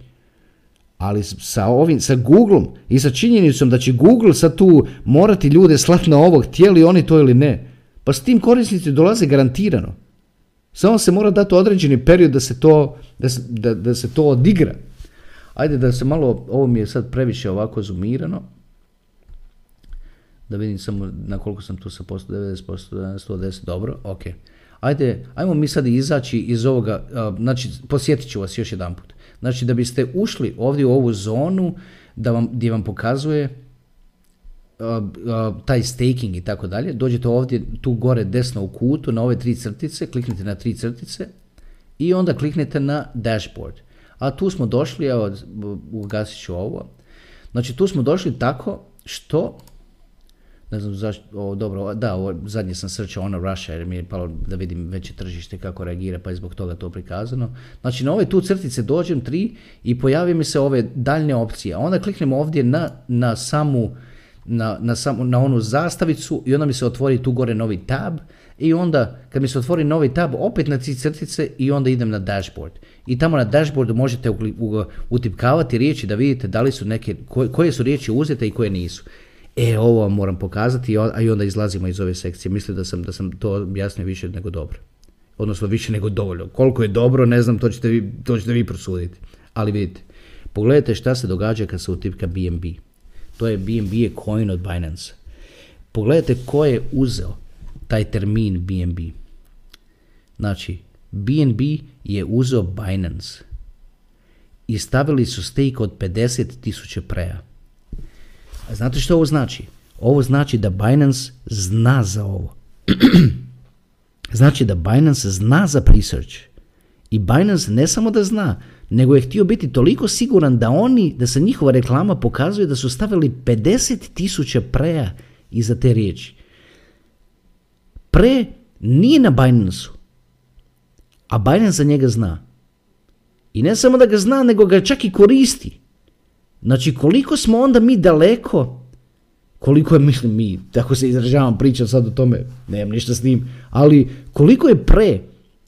Ali sa ovim, sa Googleom i sa činjenicom da će Google sad tu morati ljude slati na ovog, htjeli oni to ili ne. Pa s tim korisnici dolaze garantirano. Samo se mora dati određeni period da se to, da se, da, da se to odigra. Ajde da se malo, ovo mi je sad previše ovako zoomirano. Da vidim samo na koliko sam tu sa posto 90%, 110, dobro, ok. Ajde, ajmo mi sad izaći iz ovoga, znači posjetit ću vas još jedan put. Znači da biste ušli ovdje u ovu zonu da vam, gdje vam pokazuje taj staking i tako dalje, dođete ovdje tu gore desno u kutu na ove tri crtice, kliknite na tri crtice i onda kliknete na dashboard. A tu smo došli, evo ugasit ću ovo, znači tu smo došli tako što ne znam zašto, o, dobro, o, da, ovo, zadnje sam srčao ono Russia jer mi je palo da vidim veće tržište kako reagira pa je zbog toga to prikazano. Znači na ove tu crtice dođem tri i pojavi mi se ove daljne opcije. Onda kliknem ovdje na, na samu na, na, samu, na onu zastavicu i onda mi se otvori tu gore novi tab i onda kad mi se otvori novi tab opet na crtice i onda idem na dashboard. I tamo na dashboardu možete utipkavati riječi da vidite da li su neke, koje su riječi uzete i koje nisu. E, ovo vam moram pokazati, a i onda izlazimo iz ove sekcije. Mislim da sam, da sam to objasnio više nego dobro. Odnosno više nego dovoljno. Koliko je dobro, ne znam, to ćete vi, to ćete vi prosuditi. Ali vidite, pogledajte šta se događa kad se utipka BNB. To je BNB je coin od Binance. Pogledajte ko je uzeo taj termin BNB. Znači, BNB je uzeo Binance i stavili su stake od 50.000 preja. A znate što ovo znači? Ovo znači da Binance zna za ovo. *clears throat* znači da Binance zna za research. I Binance ne samo da zna, nego je htio biti toliko siguran da oni, da se njihova reklama pokazuje da su stavili 50.000 preja iza te riječi. Pre nije na Binance-u, a Binance za njega zna. I ne samo da ga zna, nego ga čak i koristi. Znači koliko smo onda mi daleko, koliko je, mislim mi, tako se izražavam, pričam sad o tome, nemam ništa s tim, ali koliko je pre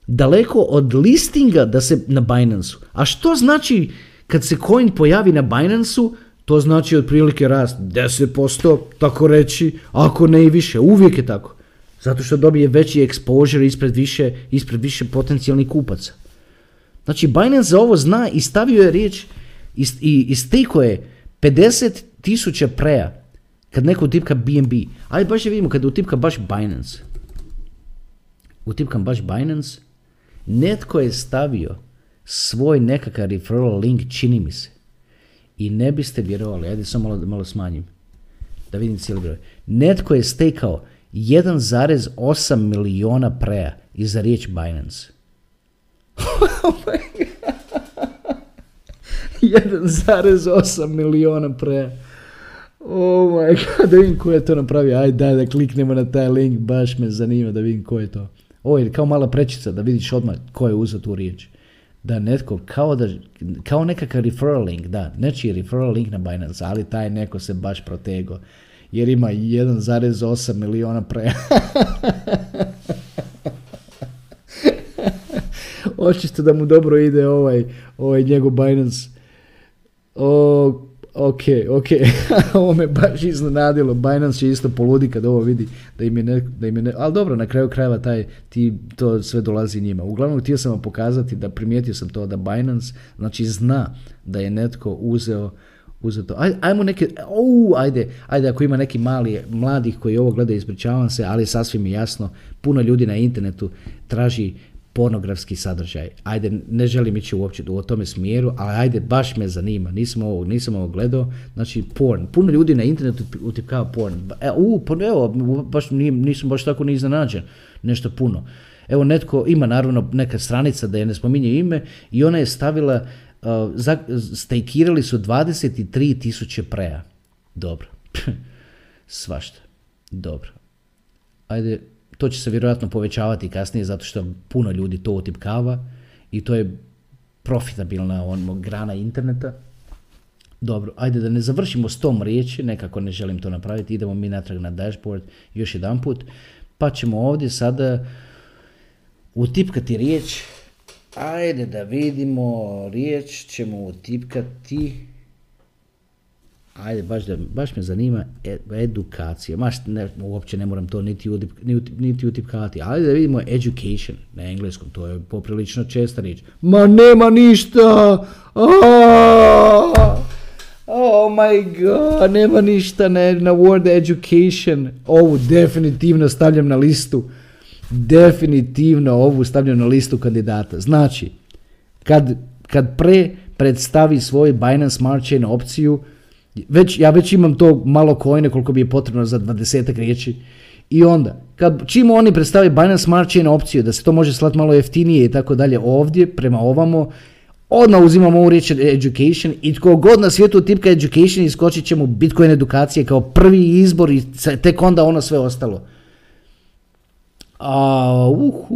daleko od listinga da se na Binance-u. A što znači kad se coin pojavi na Binance-u, to znači otprilike rast 10%, tako reći, ako ne i više, uvijek je tako. Zato što dobije veći exposure ispred više, ispred više potencijalnih kupaca. Znači Binance za ovo zna i stavio je riječ i, i, stiko je 50 tisuća preja kad neko utipka BNB. Ajde baš da vidimo kada utipka baš Binance. Utipkam baš Binance. Netko je stavio svoj nekakav referral link, čini mi se. I ne biste vjerovali, ajde samo malo, malo smanjim. Da vidim cijeli broj. Netko je stekao 1,8 miliona preja iza riječ Binance. *laughs* *laughs* 1,8 miliona pre. Oh my god, da vidim ko je to napravio. Ajde, daj da kliknemo na taj link, baš me zanima da vidim ko je to. Ovo je kao mala prečica da vidiš odmah ko je uzeo tu riječ. Da netko, kao, da, kao nekakav referral link, da, nečiji referral link na Binance, ali taj neko se baš protego. Jer ima 1,8 miliona pre. *laughs* Očito da mu dobro ide ovaj, ovaj njegov Binance. O, Ok, ok, *laughs* ovo me baš iznenadilo, Binance će isto poludi kad ovo vidi da im je ne, da im je ne, ali dobro, na kraju krajeva taj, ti, to sve dolazi njima. Uglavnom, htio sam vam pokazati da primijetio sam to da Binance, znači zna da je netko uzeo uzeo to. Aj, ajmo neke, uh, ajde, ajde, ako ima neki mali, mladih koji ovo gledaju, ispričavam se, ali sasvim je jasno, puno ljudi na internetu traži pornografski sadržaj. Ajde, ne želim ići uopće u tome smjeru, ali ajde, baš me zanima. Nisam ovo, nisam ovo gledao. Znači, porn. Puno ljudi na internetu utipkava porn. E, u, evo, baš nisam baš tako ni iznenađen. Nešto puno. Evo, netko ima naravno neka stranica da je ne spominje ime i ona je stavila, uh, za, su 23 tisuće preja. Dobro. *laughs* Svašta. Dobro. Ajde, to će se vjerojatno povećavati kasnije zato što puno ljudi to utipkava i to je profitabilna on, grana interneta. Dobro, ajde da ne završimo s tom riječi, nekako ne želim to napraviti, idemo mi natrag na dashboard još jedan put, pa ćemo ovdje sada utipkati riječ, ajde da vidimo, riječ ćemo utipkati ajde, baš, da, baš me zanima edukacija. Maš, ne, uopće ne moram to niti, utip, niti utipkati. Ajde da vidimo education na engleskom. To je poprilično česta riječ. Ma nema ništa! Oh my god, nema ništa ne, na word education. Ovu definitivno stavljam na listu. Definitivno ovu stavljam na listu kandidata. Znači, kad, kad pre predstavi svoj Binance Smart Chain opciju, već, ja već imam to malo kojne koliko bi je potrebno za 20 riječi. I onda, kad, čim oni predstave Binance Smart Chain opciju da se to može slati malo jeftinije i tako dalje ovdje, prema ovamo, odmah uzimamo ovu riječ education i tko god na svijetu tipka education iskočit će mu Bitcoin edukacije kao prvi izbor i tek onda ono sve ostalo. A, uhu,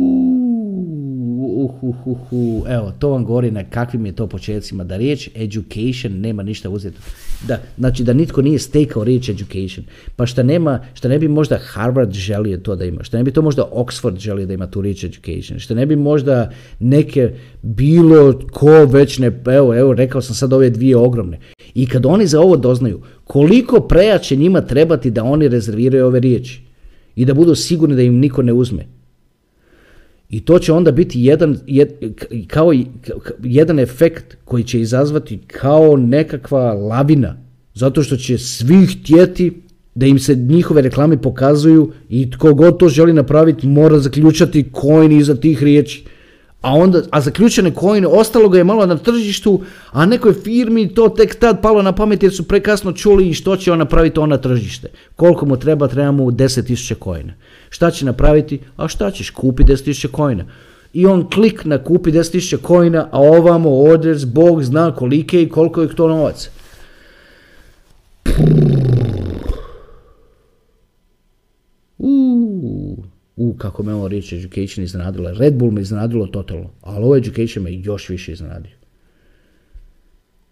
uhuhuhu, evo, to vam govori na kakvim je to početcima, da riječ education nema ništa uzeti. Da, znači da nitko nije stekao riječ education, pa šta nema, šta ne bi možda Harvard želio to da ima, šta ne bi to možda Oxford želio da ima tu riječ education, šta ne bi možda neke bilo ko već ne, evo, evo, rekao sam sad ove dvije ogromne. I kad oni za ovo doznaju, koliko prejače njima trebati da oni rezerviraju ove riječi i da budu sigurni da im niko ne uzme. I to će onda biti jedan, kao jedan efekt koji će izazvati kao nekakva lavina. Zato što će svi htjeti da im se njihove reklame pokazuju i tko god to želi napraviti mora zaključati coin iza tih riječi. A onda, a zaključene kojine, ostalo ga je malo na tržištu, a nekoj firmi to tek tad palo na pamet jer su prekasno čuli i što će on napraviti on na tržište. Koliko mu treba, treba mu 10.000 kojina. Šta će napraviti? A šta ćeš? Kupi 10.000 kojina. I on klik na kupi 10.000 kojina, a ovamo orders, Bog zna kolike i koliko je to novac. U kako me ovo riječ education iznenadila. Red Bull me iznenadilo totalno, ali ovo education me još više iznenadio.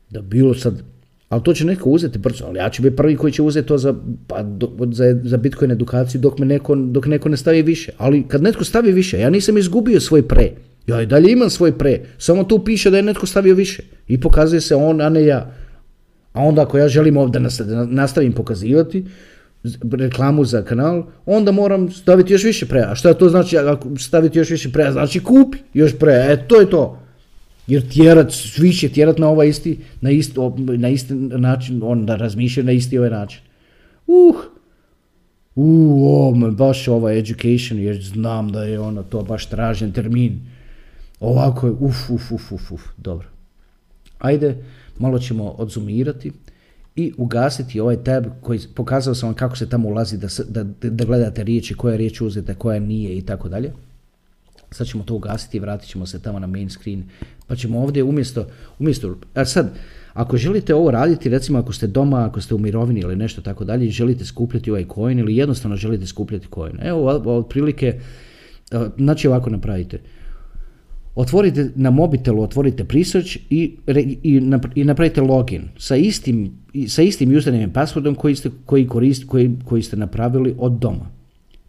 Da bilo sad, ali to će neko uzeti brzo, ali ja ću biti prvi koji će uzeti to za, pa, za, za Bitcoin edukaciju dok, me neko, dok neko ne stavi više. Ali kad netko stavi više, ja nisam izgubio svoj pre. Ja i dalje imam svoj pre, samo tu piše da je netko stavio više. I pokazuje se on, a ne ja. A onda ako ja želim ovdje da nastavim pokazivati, reklamu za kanal, onda moram staviti još više preja. Šta to znači ako staviti još više preja? Znači kupi još preja. E, to je to. Jer tjerat, više tjerat na ovaj isti, na isti, na isti način, on da razmišlja na isti ovaj način. Uh, uh, o, baš ova education, jer znam da je ono to baš tražen termin. Ovako je, uf, uf, uf, uf, uf, dobro. Ajde, malo ćemo odzumirati i ugasiti ovaj tab koji pokazao sam vam kako se tamo ulazi da, da, da gledate riječi, koja je riječ uzeta, koja nije i tako dalje. Sad ćemo to ugasiti i vratit ćemo se tamo na main screen. Pa ćemo ovdje umjesto, umjesto, a sad, ako želite ovo raditi, recimo ako ste doma, ako ste u mirovini ili nešto tako dalje želite skupljati ovaj coin ili jednostavno želite skupljati coin. Evo, otprilike, znači ovako napravite otvorite na mobitelu, otvorite Presearch i, i, i napravite login sa istim, sa istim username i passwordom koji ste, koji, korist, koji, ste napravili od doma.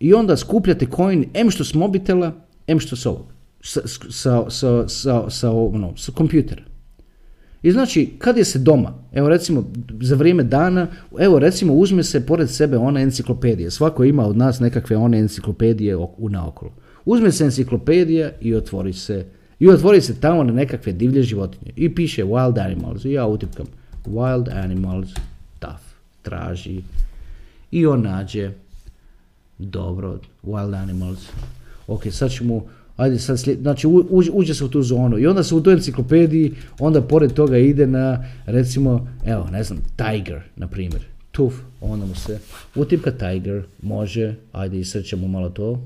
I onda skupljate coin M što s mobitela, M što s ovog, sa, sa, sa, sa, sa, sa kompjutera. I znači, kad je se doma, evo recimo za vrijeme dana, evo recimo uzme se pored sebe ona enciklopedija. Svako ima od nas nekakve one enciklopedije u naokolo. Uzme se enciklopedija i otvori se. I otvori se tamo na nekakve divlje životinje. I piše wild animals. I ja utipkam wild animals, tough, traži. I on nađe, dobro, wild animals. Ok, sad ću mu ajde sad slijed, znači uđe, se u tu zonu i onda se u toj enciklopediji, onda pored toga ide na recimo, evo ne znam, Tiger, na primjer, tuf, onda mu se utipka Tiger, može, ajde i srćemo malo to,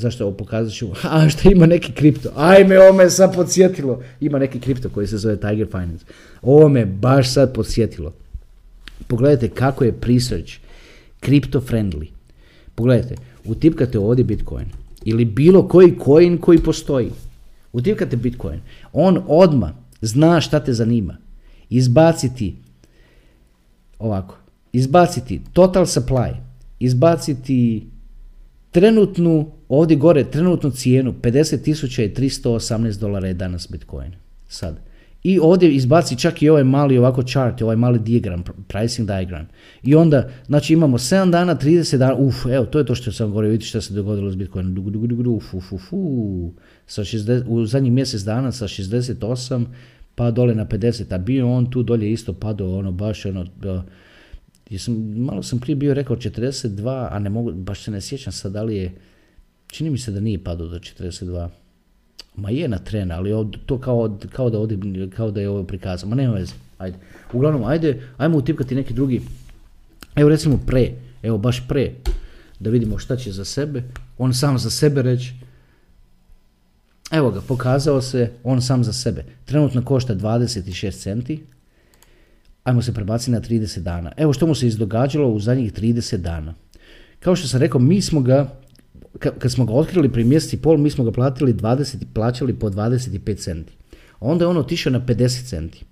zašto ovo pokazat ću, *laughs* a što ima neki kripto, ajme, ovo me sad podsjetilo, ima neki kripto koji se zove Tiger Finance, ovo me baš sad podsjetilo. Pogledajte kako je research crypto friendly. Pogledajte, utipkate ovdje Bitcoin, ili bilo koji coin koji postoji. Utipkate Bitcoin. On odma zna šta te zanima. Izbaciti ovako. Izbaciti total supply. Izbaciti trenutnu, ovdje gore, trenutnu cijenu 50.318 dolara je danas Bitcoin. Sad. I ovdje izbaci čak i ovaj mali ovako chart, ovaj mali diagram, pricing diagram. I onda, znači imamo 7 dana, 30 dana, uf, evo, to je to što sam govorio, vidite što se dogodilo s Bitcoinom, dug, dug, dug, uf, uf, uf, Sa 60, u zadnjih mjesec dana sa 68 pa dole na 50, a bio on tu dolje isto padao, ono, baš ono, jesam, malo sam prije bio rekao 42, a ne mogu, baš se ne sjećam sad da je, čini mi se da nije padao do 42. Ma je na tren, ali to kao, kao, da ovdje, kao da je ovo prikazano. Ma nema veze, ajde. Uglavnom, ajde, ajmo utipkati neki drugi. Evo recimo pre, evo baš pre, da vidimo šta će za sebe. On sam za sebe reći, evo ga, pokazao se, on sam za sebe. Trenutno košta 26 centi, ajmo se prebaciti na 30 dana. Evo što mu se izdogađalo u zadnjih 30 dana. Kao što sam rekao, mi smo ga kad smo ga otkrili prije mjesec pol, mi smo ga platili 20, plaćali po 25 centi. Onda je on otišao na 50 centi.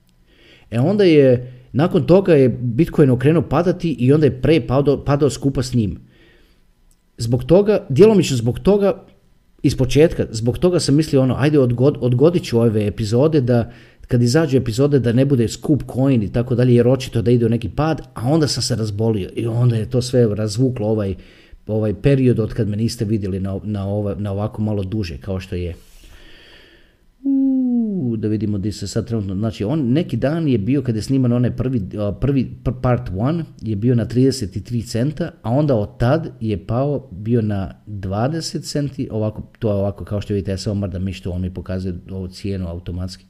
E onda je, nakon toga je Bitcoin okrenuo padati i onda je pre padao, padao skupa s njim. Zbog toga, djelomično zbog toga, iz početka, zbog toga sam mislio ono, ajde odgod, odgodit ću ove epizode da, kad izađu epizode da ne bude skup coin i tako dalje, jer očito da ide u neki pad, a onda sam se razbolio i onda je to sve razvuklo ovaj, ovaj period od kad me niste vidjeli na, na, na ovako malo duže kao što je. Uuu, da vidimo gdje se sad trenutno, znači on neki dan je bio kad je sniman onaj prvi, prvi part 1 je bio na 33 centa, a onda od tad je pao bio na 20 centi, ovako, to je ovako kao što vidite, ja samo mrdam mištu, on mi pokazuje ovu cijenu automatski.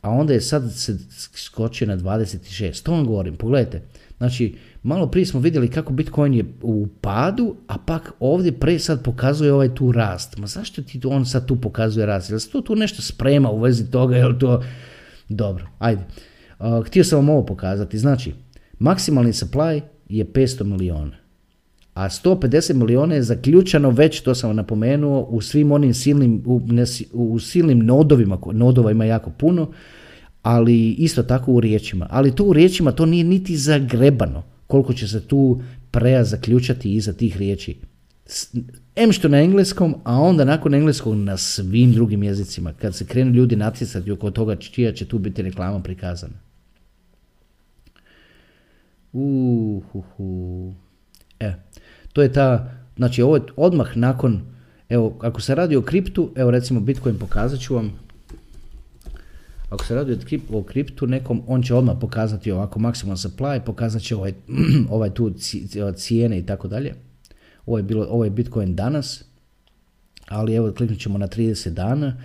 A onda je sad se skočio na 26, to vam govorim, pogledajte, znači Malo prije smo vidjeli kako Bitcoin je u padu, a pak ovdje pre sad pokazuje ovaj tu rast. Ma zašto ti on sad tu pokazuje rast? Jel se to tu nešto sprema u vezi toga? Jel to... Dobro, ajde. htio sam vam ovo pokazati. Znači, maksimalni supply je 500 milijuna. A 150 milijuna je zaključano već, to sam vam napomenuo, u svim onim silnim, u, u silnim nodovima, nodova ima jako puno, ali isto tako u riječima. Ali to u riječima to nije niti zagrebano koliko će se tu preja zaključati iza tih riječi. Em što na engleskom, a onda nakon engleskog na svim drugim jezicima, kad se krenu ljudi natjecati oko toga čija će tu biti reklama prikazana. Uhuhu. E, to je ta, znači ovo je odmah nakon, evo, ako se radi o kriptu, evo recimo Bitcoin pokazat ću vam, ako se radi o kriptu nekom, on će odmah pokazati ovako maksimal supply, pokazat će ovaj, *clears throat* ovaj tu cijene i tako dalje. Ovo je, bilo, ovo je Bitcoin danas, ali evo kliknut ćemo na 30 dana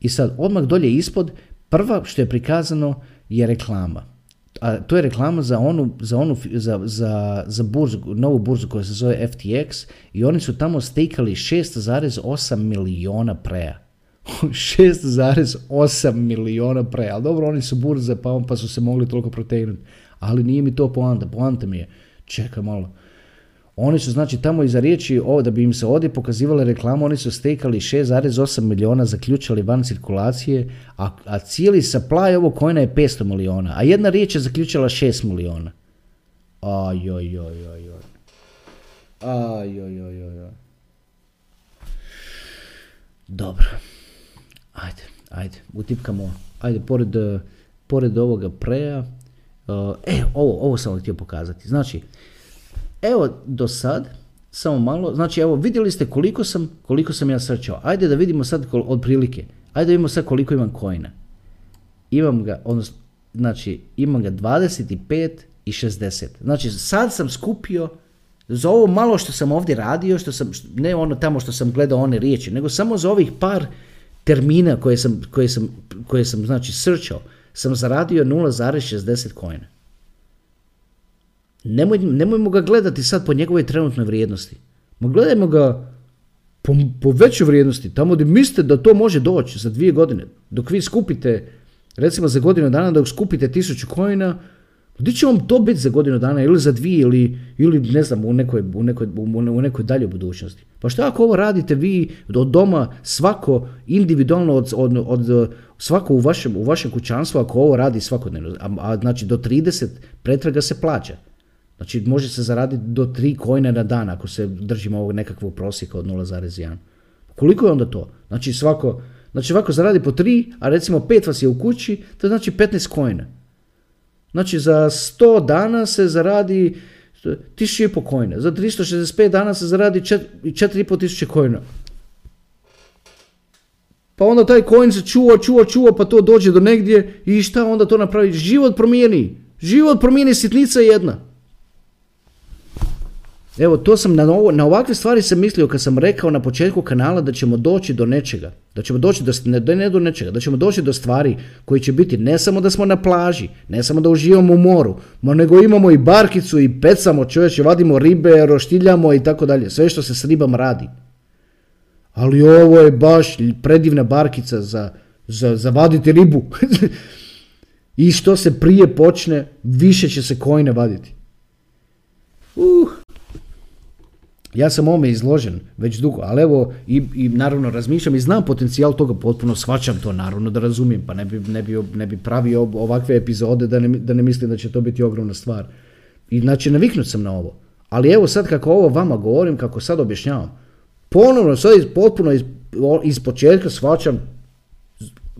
i sad odmah dolje ispod, prva što je prikazano je reklama. A to je reklama za onu, za, onu, za, za, za burzu, novu burzu koja se zove FTX i oni su tamo stekali 6,8 miliona preja. 6,8 miliona pre, ali dobro, oni su burze pa, pa su se mogli toliko protegnuti, ali nije mi to poanta, poanta mi je, čekaj malo, oni su znači tamo iza riječi, ovo, da bi im se ovdje pokazivale reklamu, oni su stekali 6,8 miliona, zaključali van cirkulacije, a, a cijeli supply ovog kojena je 500 miliona, a jedna riječ je zaključila 6 miliona. Aj, aj, aj, aj, aj. Aj, aj, aj, aj. Dobro ajde, ajde, utipkamo, ajde, pored, pored ovoga preja, uh, e, ovo, ovo sam vam htio pokazati. Znači, evo do sad, samo malo, znači evo vidjeli ste koliko sam, koliko sam ja srčao. Ajde da vidimo sad kol, otprilike. Ajde da vidimo sad koliko imam kojina. Imam ga, odnosno, znači imam ga 25 i 60. Znači sad sam skupio za ovo malo što sam ovdje radio, što sam, ne ono tamo što sam gledao one riječi, nego samo za ovih par termina koje sam, koje sam, koje sam znači srčao, sam zaradio 0,60 kojina. Nemoj, nemojmo ga gledati sad po njegovoj trenutnoj vrijednosti. Ma gledajmo ga po, po većoj vrijednosti, tamo gdje mislite da to može doći za dvije godine. Dok vi skupite, recimo za godinu dana, dok skupite tisuću kojina, Gdje će vam to biti za godinu dana ili za dvije ili, ili ne znam u nekoj, u, nekoj, u nekoj daljoj budućnosti? Pa što ako ovo radite vi od doma svako individualno od, od, od svako u vašem, u vašem kućanstvu ako ovo radi svakodnevno, a, a znači do 30 pretraga se plaća. Znači može se zaraditi do 3 kojne na dan ako se držimo ovog nekakvog prosjeka od 0,1. Koliko je onda to? Znači svako, znači svako zaradi po 3, a recimo 5 vas je u kući, to znači 15 kojna. Znači za 100 dana se zaradi 1500 kojna. Za 365 dana se zaradi 4,5 tisuće kojna. Pa onda taj coin se čuva, čuva, čuva, pa to dođe do negdje i šta onda to napravi? Život promijeni. Život promijeni sitnica jedna. Evo, to sam na, ovo, na ovakve stvari sam mislio kad sam rekao na početku kanala da ćemo doći do nečega. Da ćemo doći do, ne, ne do nečega, da ćemo doći do stvari koji će biti ne samo da smo na plaži, ne samo da uživamo u moru, ma nego imamo i barkicu i pecamo čovječe, vadimo ribe, roštiljamo i tako dalje. Sve što se s ribama radi. Ali ovo je baš predivna barkica za, za, za vaditi ribu. *laughs* I što se prije počne, više će se kojne vaditi. Uh, ja sam ovome izložen već dugo, ali evo i, i naravno razmišljam i znam potencijal toga, potpuno shvaćam to naravno da razumijem, pa ne bi, ne bi, ne bi pravio ovakve epizode da ne, da ne mislim da će to biti ogromna stvar. I znači naviknut sam na ovo. Ali evo sad kako ovo vama govorim, kako sad objašnjavam, ponovno sad potpuno iz, iz početka shvaćam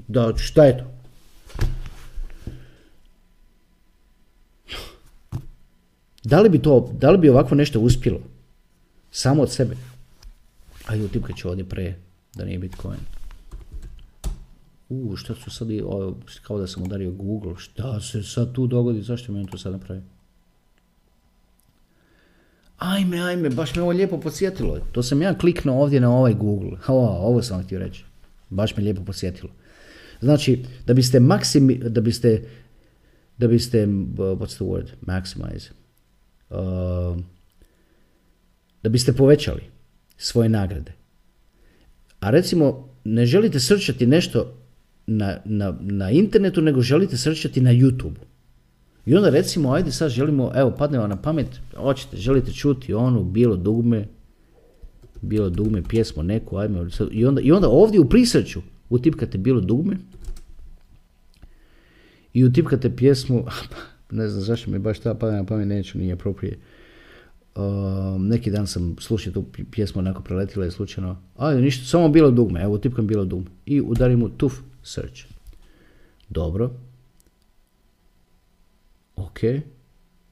da šta je to. Da li bi to, da li bi ovako nešto uspjelo? Samo od sebe. A utipkat ću ovdje pre, da nije Bitcoin. U, šta su sad, kao da sam udario Google, šta se sad tu dogodi, zašto mi on to sad napravi? Ajme, ajme, baš me ovo lijepo podsjetilo. To sam ja kliknuo ovdje na ovaj Google. *laughs* O, ovo sam htio reći. Baš me lijepo podsjetilo. Znači, da biste maksimi, da biste, da biste, what's the word, maximize, uh, da biste povećali svoje nagrade. A recimo, ne želite srčati nešto na, na, na internetu, nego želite srčati na YouTube. I onda recimo, ajde sad želimo, evo, padne vam na pamet, hoćete, želite čuti onu bilo dugme, bilo dugme, pjesmu neku, ajme, i onda, i onda ovdje u prisrću utipkate bilo dugme i utipkate pjesmu, *laughs* ne znam zašto mi baš ta padne na pamet, neću, nije appropriate Um, neki dan sam slušao tu pjesmu onako preletila i slučajno, ajde ništa, samo bilo dugme, evo tipkam bilo dugme i udarim mu tuf search. Dobro. Ok.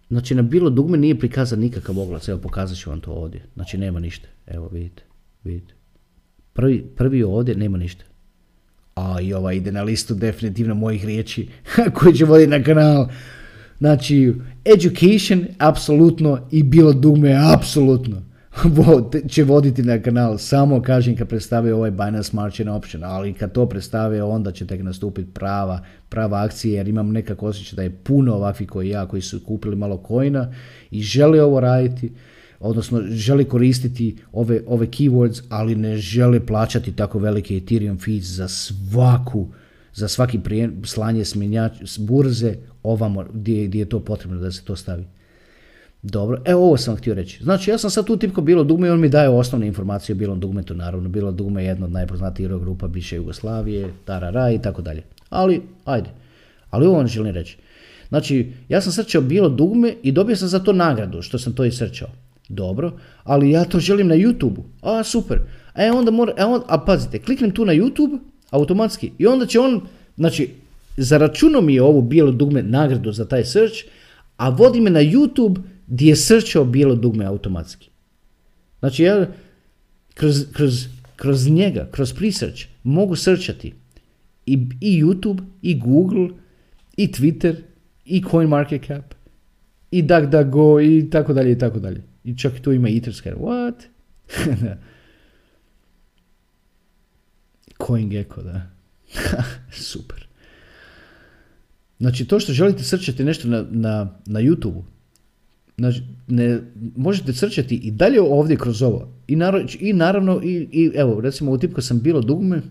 Znači na bilo dugme nije prikazan nikakav oglas, evo pokazat ću vam to ovdje. Znači nema ništa, evo vidite, vidite. Prvi, prvi ovdje nema ništa. A i ova ide na listu definitivno mojih riječi *laughs* koji će voditi na kanal. Znači, education, apsolutno, i bilo dugme, apsolutno *laughs* će voditi na kanal. Samo kažem kad predstave ovaj Binance Margin Option, ali kad to predstave onda će tek nastupiti prava, prava akcija jer imam nekako osjećaj da je puno ovakvih koji ja koji su kupili malo kojina i žele ovo raditi, odnosno žele koristiti ove, ove keywords, ali ne žele plaćati tako velike Ethereum fees za svaku za svaki prijen, slanje s burze ovamo gdje, gdje je to potrebno da se to stavi. Dobro, evo ovo sam htio reći. Znači ja sam sad tu tipko bilo dugme i on mi daje osnovne informacije o bilom dugmetu, naravno bilo dugme je jedno od najpoznatijih grupa bivše Jugoslavije, tarara i tako dalje. Ali, ajde. Ali ovo vam želim reći. Znači, ja sam srčao bilo dugme i dobio sam za to nagradu što sam to i srčao. Dobro, ali ja to želim na YouTube. A, super. E, onda mora, e, a pazite, kliknem tu na YouTube automatski i onda će on, znači, zaračunao mi je ovo bijelo dugme nagradu za taj search, a vodi me na YouTube gdje je searchao bijelo dugme automatski. Znači ja kroz, kroz, kroz njega, kroz presearch mogu searchati i, i YouTube, i Google, i Twitter, i CoinMarketCap, i DuckDuckGo, i tako dalje, i tako dalje. I čak tu ima Etherscan. What? *laughs* CoinGecko, da. *laughs* Super. Znači, to što želite srčati nešto na, na, na YouTube, znači, ne, možete srčati i dalje ovdje kroz ovo. I, naravno, i, naravno i, i evo, recimo u tipku sam bilo dugme,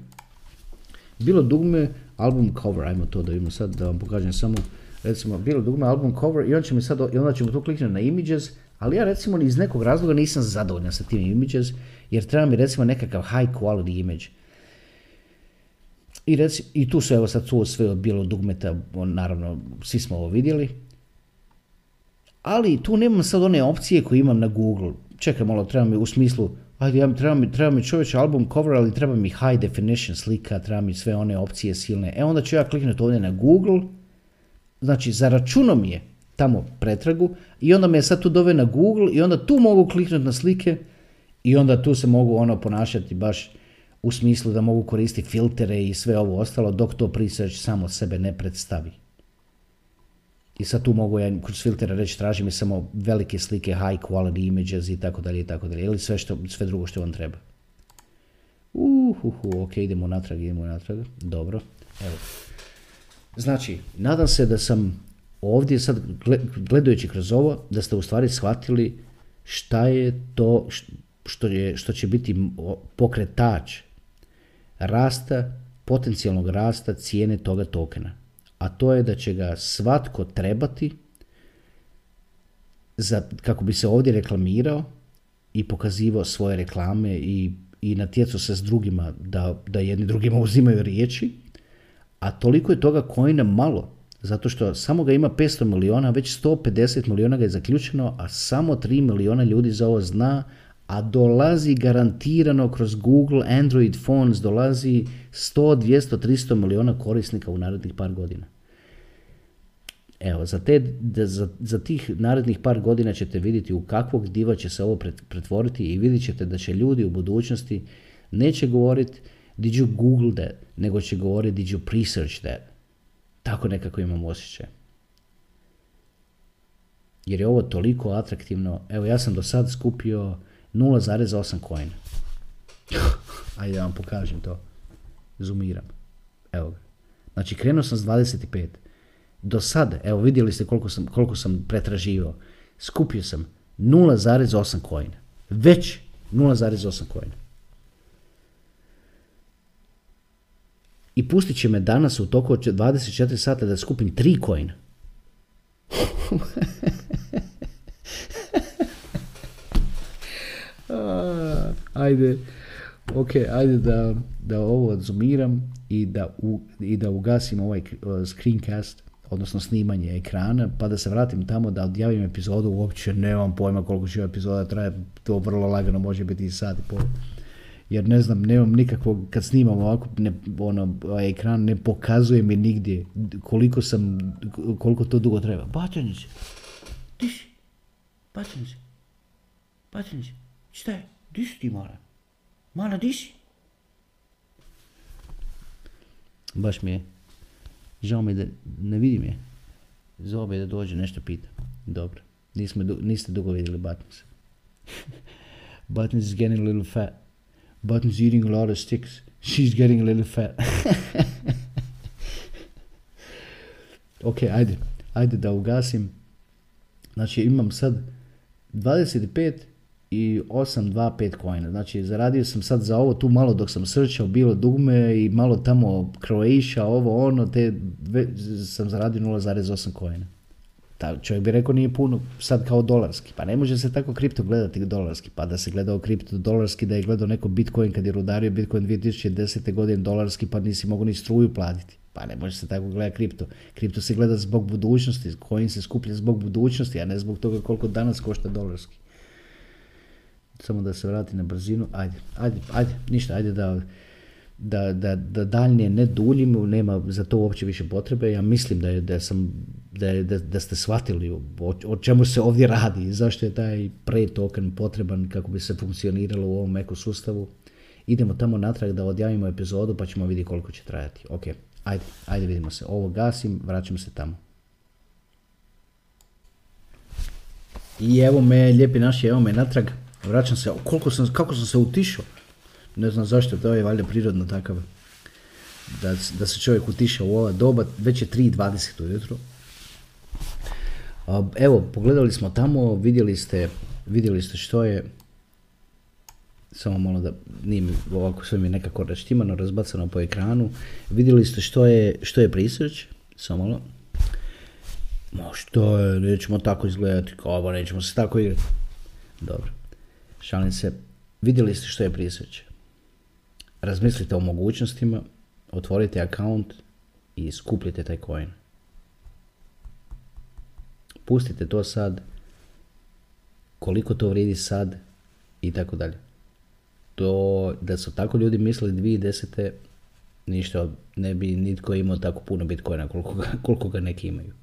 bilo dugme, album cover, ajmo to da vidimo sad, da vam pokažem samo, recimo, bilo dugme, album cover, i on će mi sad, i onda ćemo tu kliknuti na images, ali ja recimo iz nekog razloga nisam zadovoljan sa tim images, jer treba mi recimo nekakav high quality image. I, reci, I tu su evo sad tu sve od bijelog dugmeta, naravno svi smo ovo vidjeli. Ali tu nemam sad one opcije koje imam na Google. Čekaj malo, treba mi u smislu, ajde, ja, treba, mi, treba mi čovječ album cover, ali treba mi high definition slika, treba mi sve one opcije silne. E onda ću ja kliknuti ovdje na Google, znači zaračunom je tamo pretragu i onda me sad tu dove na Google i onda tu mogu kliknuti na slike i onda tu se mogu ono ponašati baš u smislu da mogu koristiti filtere i sve ovo ostalo dok to presearch samo sebe ne predstavi. I sad tu mogu ja kroz filtere reći traži mi samo velike slike, high quality images i tako dalje i tako dalje. Ili sve, što, sve drugo što vam treba. Uhuhu, ok, idemo natrag, idemo natrag. Dobro, evo. Znači, nadam se da sam ovdje sad gledajući kroz ovo, da ste u stvari shvatili šta je to što, je, što će biti pokretač rasta, potencijalnog rasta cijene toga tokena. A to je da će ga svatko trebati za, kako bi se ovdje reklamirao i pokazivao svoje reklame i, i natjecao se s drugima da, da jedni drugima *laughs* uzimaju riječi, a toliko je toga kojina malo, zato što samo ga ima 500 miliona, već 150 miliona ga je zaključeno, a samo 3 miliona ljudi za ovo zna, a dolazi garantirano kroz Google Android phones, dolazi 100, 200, 300 miliona korisnika u narednih par godina. Evo, za, te, za, za tih narednih par godina ćete vidjeti u kakvog diva će se ovo pretvoriti i vidjet ćete da će ljudi u budućnosti neće govoriti did you google that, nego će govoriti did you research that. Tako nekako imam osjećaj. Jer je ovo toliko atraktivno. Evo, ja sam do sad skupio 0,8 coin. *laughs* Ajde da vam pokažem to. Zoomiram. Evo ga. Znači krenuo sam s 25. Do sada, evo vidjeli ste koliko sam, koliko sam pretraživao. Skupio sam 0,8 coin. Već 0,8 coin. I pustit će me danas u toku 24 sata da skupim 3 coin. *laughs* ajde, ok, ajde da, da ovo odzoomiram i da, u, i da ugasim ovaj screencast, odnosno snimanje ekrana, pa da se vratim tamo da odjavim epizodu, uopće nemam pojma koliko će epizoda traje, to vrlo lagano može biti i sat i pol. Jer ne znam, nemam nikakvog, kad snimam ovako, ne, ono, ovaj ekran ne pokazuje mi nigdje koliko sam, koliko to dugo treba. Bačanić, tiši, Bačanić, Bačanić, šta je? Di si ti, Mala? Mala, di si? Baš mi je. Žao mi da ne vidim je. Zove da dođe nešto pita. Dobro. Nismo, niste dugo vidjeli Buttons. *laughs* Buttons is getting a little fat. Buttons eating a lot of sticks. She's getting a little fat. *laughs* ok, ajde. Ajde da ugasim. Znači imam sad 25 i 825 coina. Znači zaradio sam sad za ovo tu malo dok sam srčao bilo dugme i malo tamo Croatia, ovo ono, te sam zaradio 0,8 coina. Ta, čovjek bi rekao nije puno sad kao dolarski. Pa ne može se tako kripto gledati dolarski. Pa da se gledao kripto dolarski, da je gledao neko Bitcoin kad je rudario Bitcoin 2010. godine dolarski pa nisi mogu ni struju platiti. Pa ne može se tako gledati kripto. Kripto se gleda zbog budućnosti, coin se skuplja zbog budućnosti, a ne zbog toga koliko danas košta dolarski samo da se vrati na brzinu, ajde, ajde, ajde, ništa, ajde da, da, da, da daljnje ne duljim, nema za to uopće više potrebe. Ja mislim da, je, da, sam, da, je, da, da ste shvatili o, o čemu se ovdje radi zašto je taj pre-token potreban kako bi se funkcioniralo u ovom ekosustavu. Idemo tamo natrag da odjavimo epizodu pa ćemo vidjeti koliko će trajati. Ok, ajde, ajde vidimo se. Ovo gasim, vraćam se tamo. I evo me, lijepi naši, evo me natrag. Vraćam se, koliko sam, kako sam se utišao. Ne znam zašto, to je valjda prirodno takav. Da, da se čovjek utiša u ova doba, već je 3.20 ujutro. Evo, pogledali smo tamo, vidjeli ste, vidjeli ste što je, samo malo da nije mi ovako sve mi nekako raštimano, razbacano po ekranu. Vidjeli ste što je, što je research, samo malo. Ma što je, nećemo tako izgledati, kao nećemo se tako igrati. Dobro, šalim se. Vidjeli ste što je research razmislite o mogućnostima, otvorite account i skupljite taj coin. Pustite to sad, koliko to vrijedi sad i tako dalje. To, da su tako ljudi mislili 2010. ništa, ne bi nitko imao tako puno bitcoina koliko koliko ga neki imaju.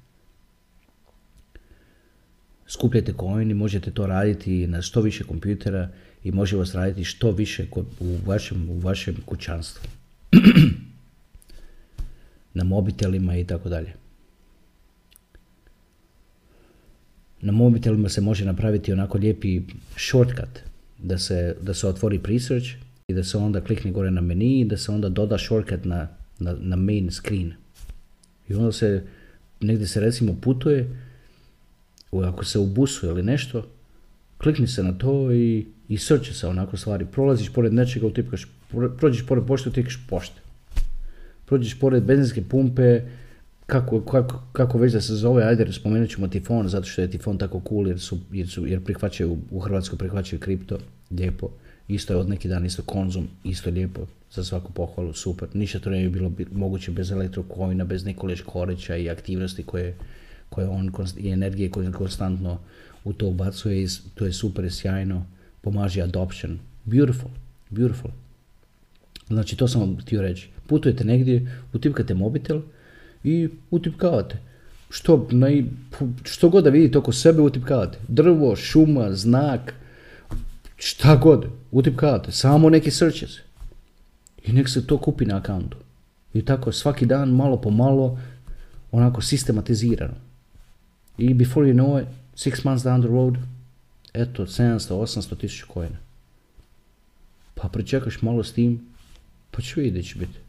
Skupljate coin i možete to raditi na što više kompjutera i može vas raditi što više u vašem, u vašem kućanstvu. *clears throat* na mobitelima i tako dalje. Na mobitelima se može napraviti onako lijepi shortcut da se, da se otvori research i da se onda klikne gore na meni i da se onda doda shortcut na, na, na main screen. I onda se, negdje se recimo putuje, ako se u ili nešto, klikni se na to i, i srče se onako stvari. Prolaziš pored nečega, utipkaš, prođeš pored pošte, utipkaš pošte. Prođeš pored benzinske pumpe, kako, kako, kako već da se zove, ajde spomenut ćemo Tifon, zato što je Tifon tako cool jer, su, jer, su, jer prihvaćaju, u Hrvatskoj prihvaćaju kripto, lijepo. Isto je od neki dan, isto konzum, isto lijepo, za svaku pohvalu, super. Ništa to ne bi bilo moguće bez elektrokovina, bez Nikolić Korića i aktivnosti koje, koje on i energije koje konstantno u to ubacuje i to je super sjajno, pomaže adoption. Beautiful, beautiful. Znači to sam vam htio reći. Putujete negdje, utipkate mobitel i utipkavate. Što, naj, što god da vidite oko sebe utipkavate. Drvo, šuma, znak, šta god, utipkavate. Samo neki searches. I nek se to kupi na akantu. I tako svaki dan, malo po malo, onako sistematizirano. I before you know it, six months down the road, eto, 700, 800 tisuća kojena. Pa pričekaš malo s tim, pa ću vidjeti će biti.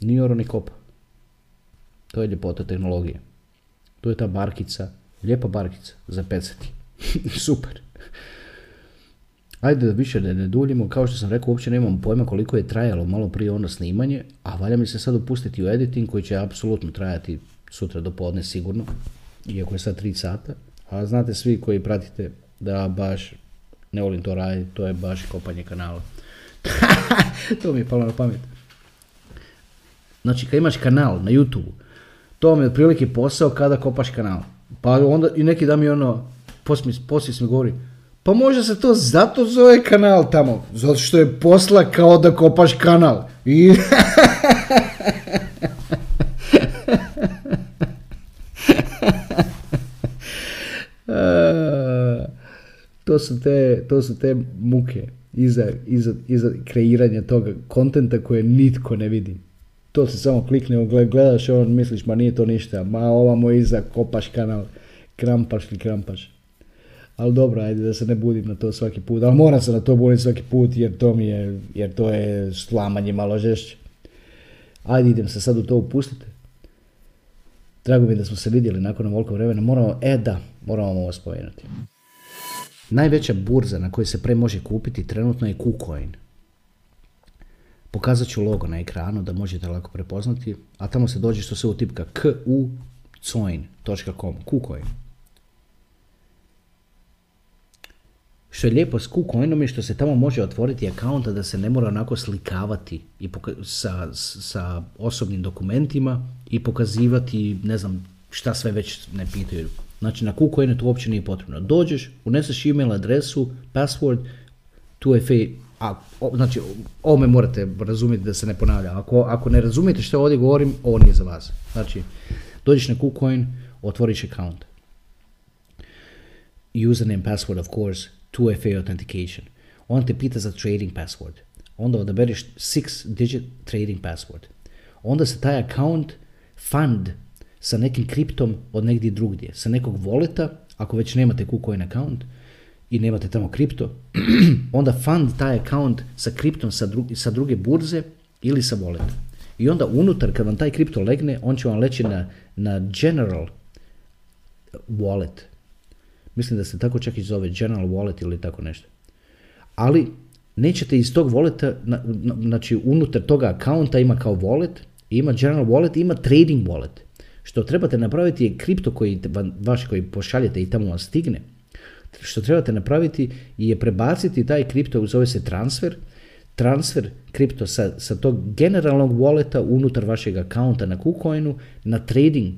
Ni oro ni kopa. To je ljepota tehnologije. To je ta barkica, lijepa barkica za pecati. *laughs* Super. Ajde da više ne, ne duljimo, kao što sam rekao, uopće nemam pojma koliko je trajalo malo prije ono snimanje, a valja mi se sad upustiti u editing koji će apsolutno trajati sutra do podne sigurno iako je sad 3 sata, a znate svi koji pratite da baš ne volim to raditi, to je baš kopanje kanala. *laughs* to mi je palo na pamet. Znači, kad imaš kanal na YouTube, to mi je otprilike posao kada kopaš kanal. Pa onda i neki da mi ono, poslije mi govori, pa može se to zato zove kanal tamo, zato što je posla kao da kopaš kanal. I *laughs* to su te, to su te muke iza, iza, iza kreiranja toga kontenta koje nitko ne vidi. To se samo klikne, gledaš i on misliš, ma nije to ništa, ma ovamo iza kopaš kanal, krampaš li krampaš. Ali dobro, ajde da se ne budim na to svaki put, ali moram se na to buditi svaki put jer to mi je, jer to je slamanje malo žešće. Ajde idem se sad u to upustiti. Drago mi da smo se vidjeli nakon ovoliko vremena. Moramo, e da, moramo ovo spomenuti. Najveća burza na kojoj se pre može kupiti trenutno je KuCoin. Pokazat ću logo na ekranu da možete lako prepoznati, a tamo se dođe što se utipka kucoin.com, KuCoin. Što je lijepo s KuCoinom je što se tamo može otvoriti akaunta da se ne mora onako slikavati i sa, sa osobnim dokumentima i pokazivati, ne znam, šta sve već ne pitaju Znači na KuCoinu to uopće nije potrebno. Dođeš, uneseš email adresu, password, tu je a, znači, ovo me morate razumjeti da se ne ponavlja. Ako, ako ne razumijete što ovdje govorim, ovo nije za vas. Znači, dođeš na KuCoin, otvoriš account. Username, password, of course, 2FA authentication. On te pita za trading password. Onda odabereš 6 digit trading password. Onda se taj account fund sa nekim kriptom od negdje drugdje, sa nekog voleta, ako već nemate KuCoin account i nemate tamo kripto, *clears throat* onda fund taj account sa kriptom sa, sa druge burze ili sa voleta. I onda unutar, kad vam taj kripto legne, on će vam leći na, na general wallet. Mislim da se tako čak i zove general wallet ili tako nešto. Ali nećete iz tog voleta, znači unutar toga akaunta ima kao wallet, ima general wallet, ima trading wallet. Što trebate napraviti je kripto koji vaš koji pošaljete i tamo vam stigne. Što trebate napraviti je prebaciti taj kripto, zove se transfer, transfer kripto sa, sa tog generalnog walleta unutar vašeg akaunta na KuCoinu na trading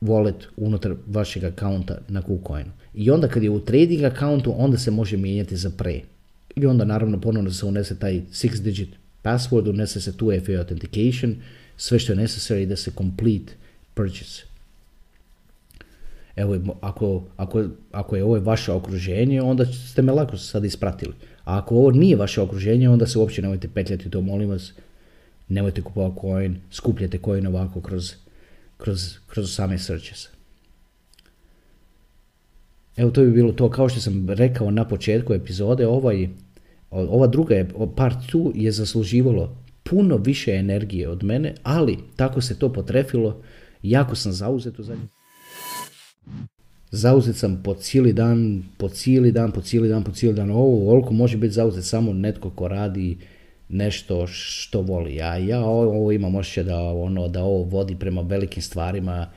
wallet unutar vašeg akaunta na KuCoinu. I onda kad je u trading accountu, onda se može mijenjati za pre. I onda naravno ponovno se unese taj six digit password, unese se 2FA authentication, sve što je necessary da se complete purchase. Evo, ako, ako, ako je ovo vaše okruženje, onda ste me lako sad ispratili. A ako ovo nije vaše okruženje, onda se uopće nemojte petljati to, molim vas. Nemojte kupovati coin, skupljate coin ovako kroz, kroz, kroz same searches. Evo to bi bilo to, kao što sam rekao na početku epizode, ovaj, ova druga je, part 2 je zasluživalo puno više energije od mene, ali tako se to potrefilo, jako sam zauzet u zadnjem. Zauzet sam po cijeli dan, po cijeli dan, po cijeli dan, po cijeli dan. Ovo ovoliko može biti zauzet samo netko ko radi nešto što voli. A ja ovo imam osjećaj da, ono, da ovo vodi prema velikim stvarima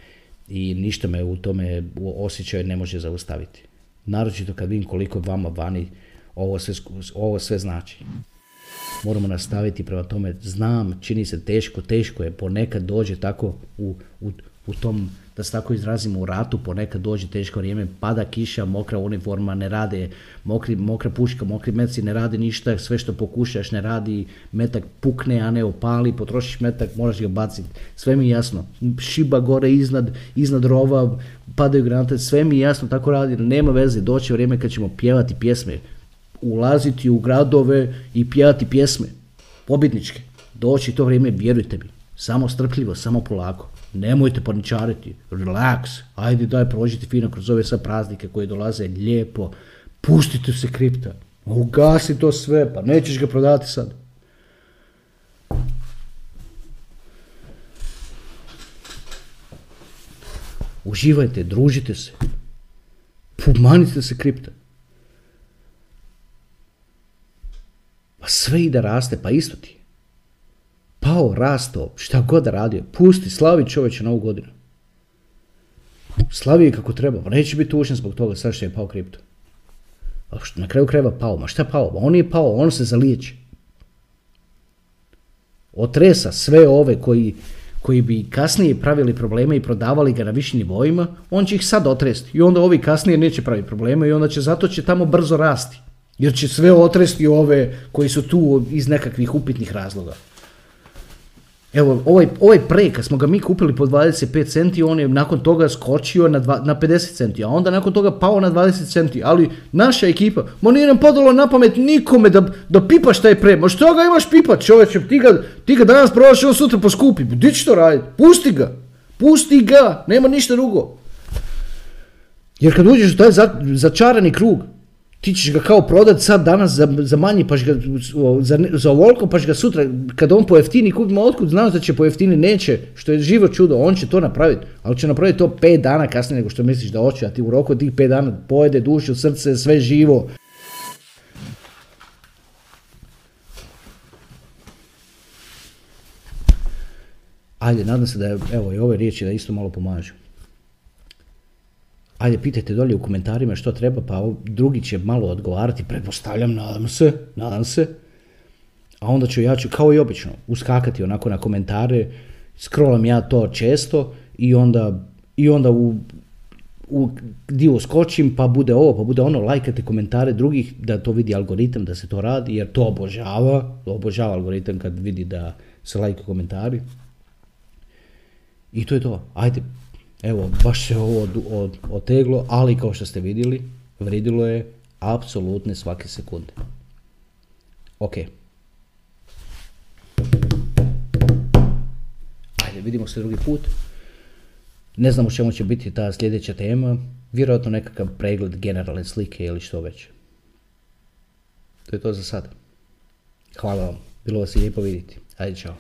i ništa me u tome osjećaju ne može zaustaviti. Naročito kad vidim koliko vama vani ovo sve, ovo sve znači moramo nastaviti prema tome. Znam, čini se teško, teško je, ponekad dođe tako u, u, u tom, da se tako izrazimo, u ratu, ponekad dođe teško vrijeme, pada kiša, mokra uniforma, ne rade, mokri, mokra puška, mokri meci, ne radi ništa, sve što pokušaš ne radi, metak pukne, a ne opali, potrošiš metak, moraš ga baciti, sve mi jasno, šiba gore iznad, iznad rova, padaju granate, sve mi jasno, tako radi, nema veze, doće vrijeme kad ćemo pjevati pjesme, ulaziti u gradove i pjevati pjesme, pobjedničke. Doći to vrijeme, vjerujte mi, samo strpljivo, samo polako. Nemojte paničariti, relax, ajde daj prođite fino kroz ove sve praznike koje dolaze lijepo, pustite se kripta, ugasi to sve, pa nećeš ga prodati sad. Uživajte, družite se, pomanite se kripta. Pa sve i da raste, pa isto ti. Pao, rasto, šta god radio, pusti, slavi čovječe na ovu godinu. Slavi je kako treba, pa neće biti tužen zbog toga sad što je pao kripto. A na kraju kreva pao, ma šta pao? On je pao, on se zaliječi. Otresa sve ove koji, koji bi kasnije pravili probleme i prodavali ga na višim nivoima, on će ih sad otresti. I onda ovi kasnije neće praviti probleme i onda će zato će tamo brzo rasti. Jer će sve otresti ove koji su tu iz nekakvih upitnih razloga. Evo, ovaj, ovaj pre, kad smo ga mi kupili po 25 centi, on je nakon toga skočio na, dva, na 50 centi, a onda nakon toga pao na 20 centi, ali naša ekipa, ma nije nam padalo na pamet nikome da, da pipaš taj pre, ma što ga imaš pipat čoveče, ti ga, ti ga danas prodaš, ovo sutra poskupi, di će to raditi, pusti ga, pusti ga, nema ništa drugo. Jer kad uđeš u taj začarani krug, ti ćeš ga kao prodat sad danas za, za manji, pa ga, za, za ovoliko, pa ga sutra, kad on pojeftini, kupimo otkud, znam da će pojeftini, neće, što je živo čudo, on će to napraviti, ali će napraviti to pet dana kasnije nego što misliš da hoće, a ti u roku tih pet dana pojede dušu, srce, sve živo. Ajde, nadam se da je, evo i ove riječi da isto malo pomažu ajde pitajte dolje u komentarima što treba, pa drugi će malo odgovarati, pretpostavljam, nadam se, nadam se. A onda ću ja ću, kao i obično, uskakati onako na komentare, scrollam ja to često i onda, i onda u, u, di uskočim, pa bude ovo, pa bude ono, lajkate komentare drugih, da to vidi algoritam, da se to radi, jer to obožava, obožava algoritam kad vidi da se lajkaju komentari. I to je to. Ajde, evo, baš se ovo od, od, oteglo, ali kao što ste vidjeli, vridilo je apsolutne svake sekunde. Ok. Ajde, vidimo se drugi put. Ne znam u čemu će biti ta sljedeća tema. Vjerojatno nekakav pregled generalne slike ili što već. To je to za sad. Hvala vam. Bilo vas je lijepo vidjeti. Ajde, čao.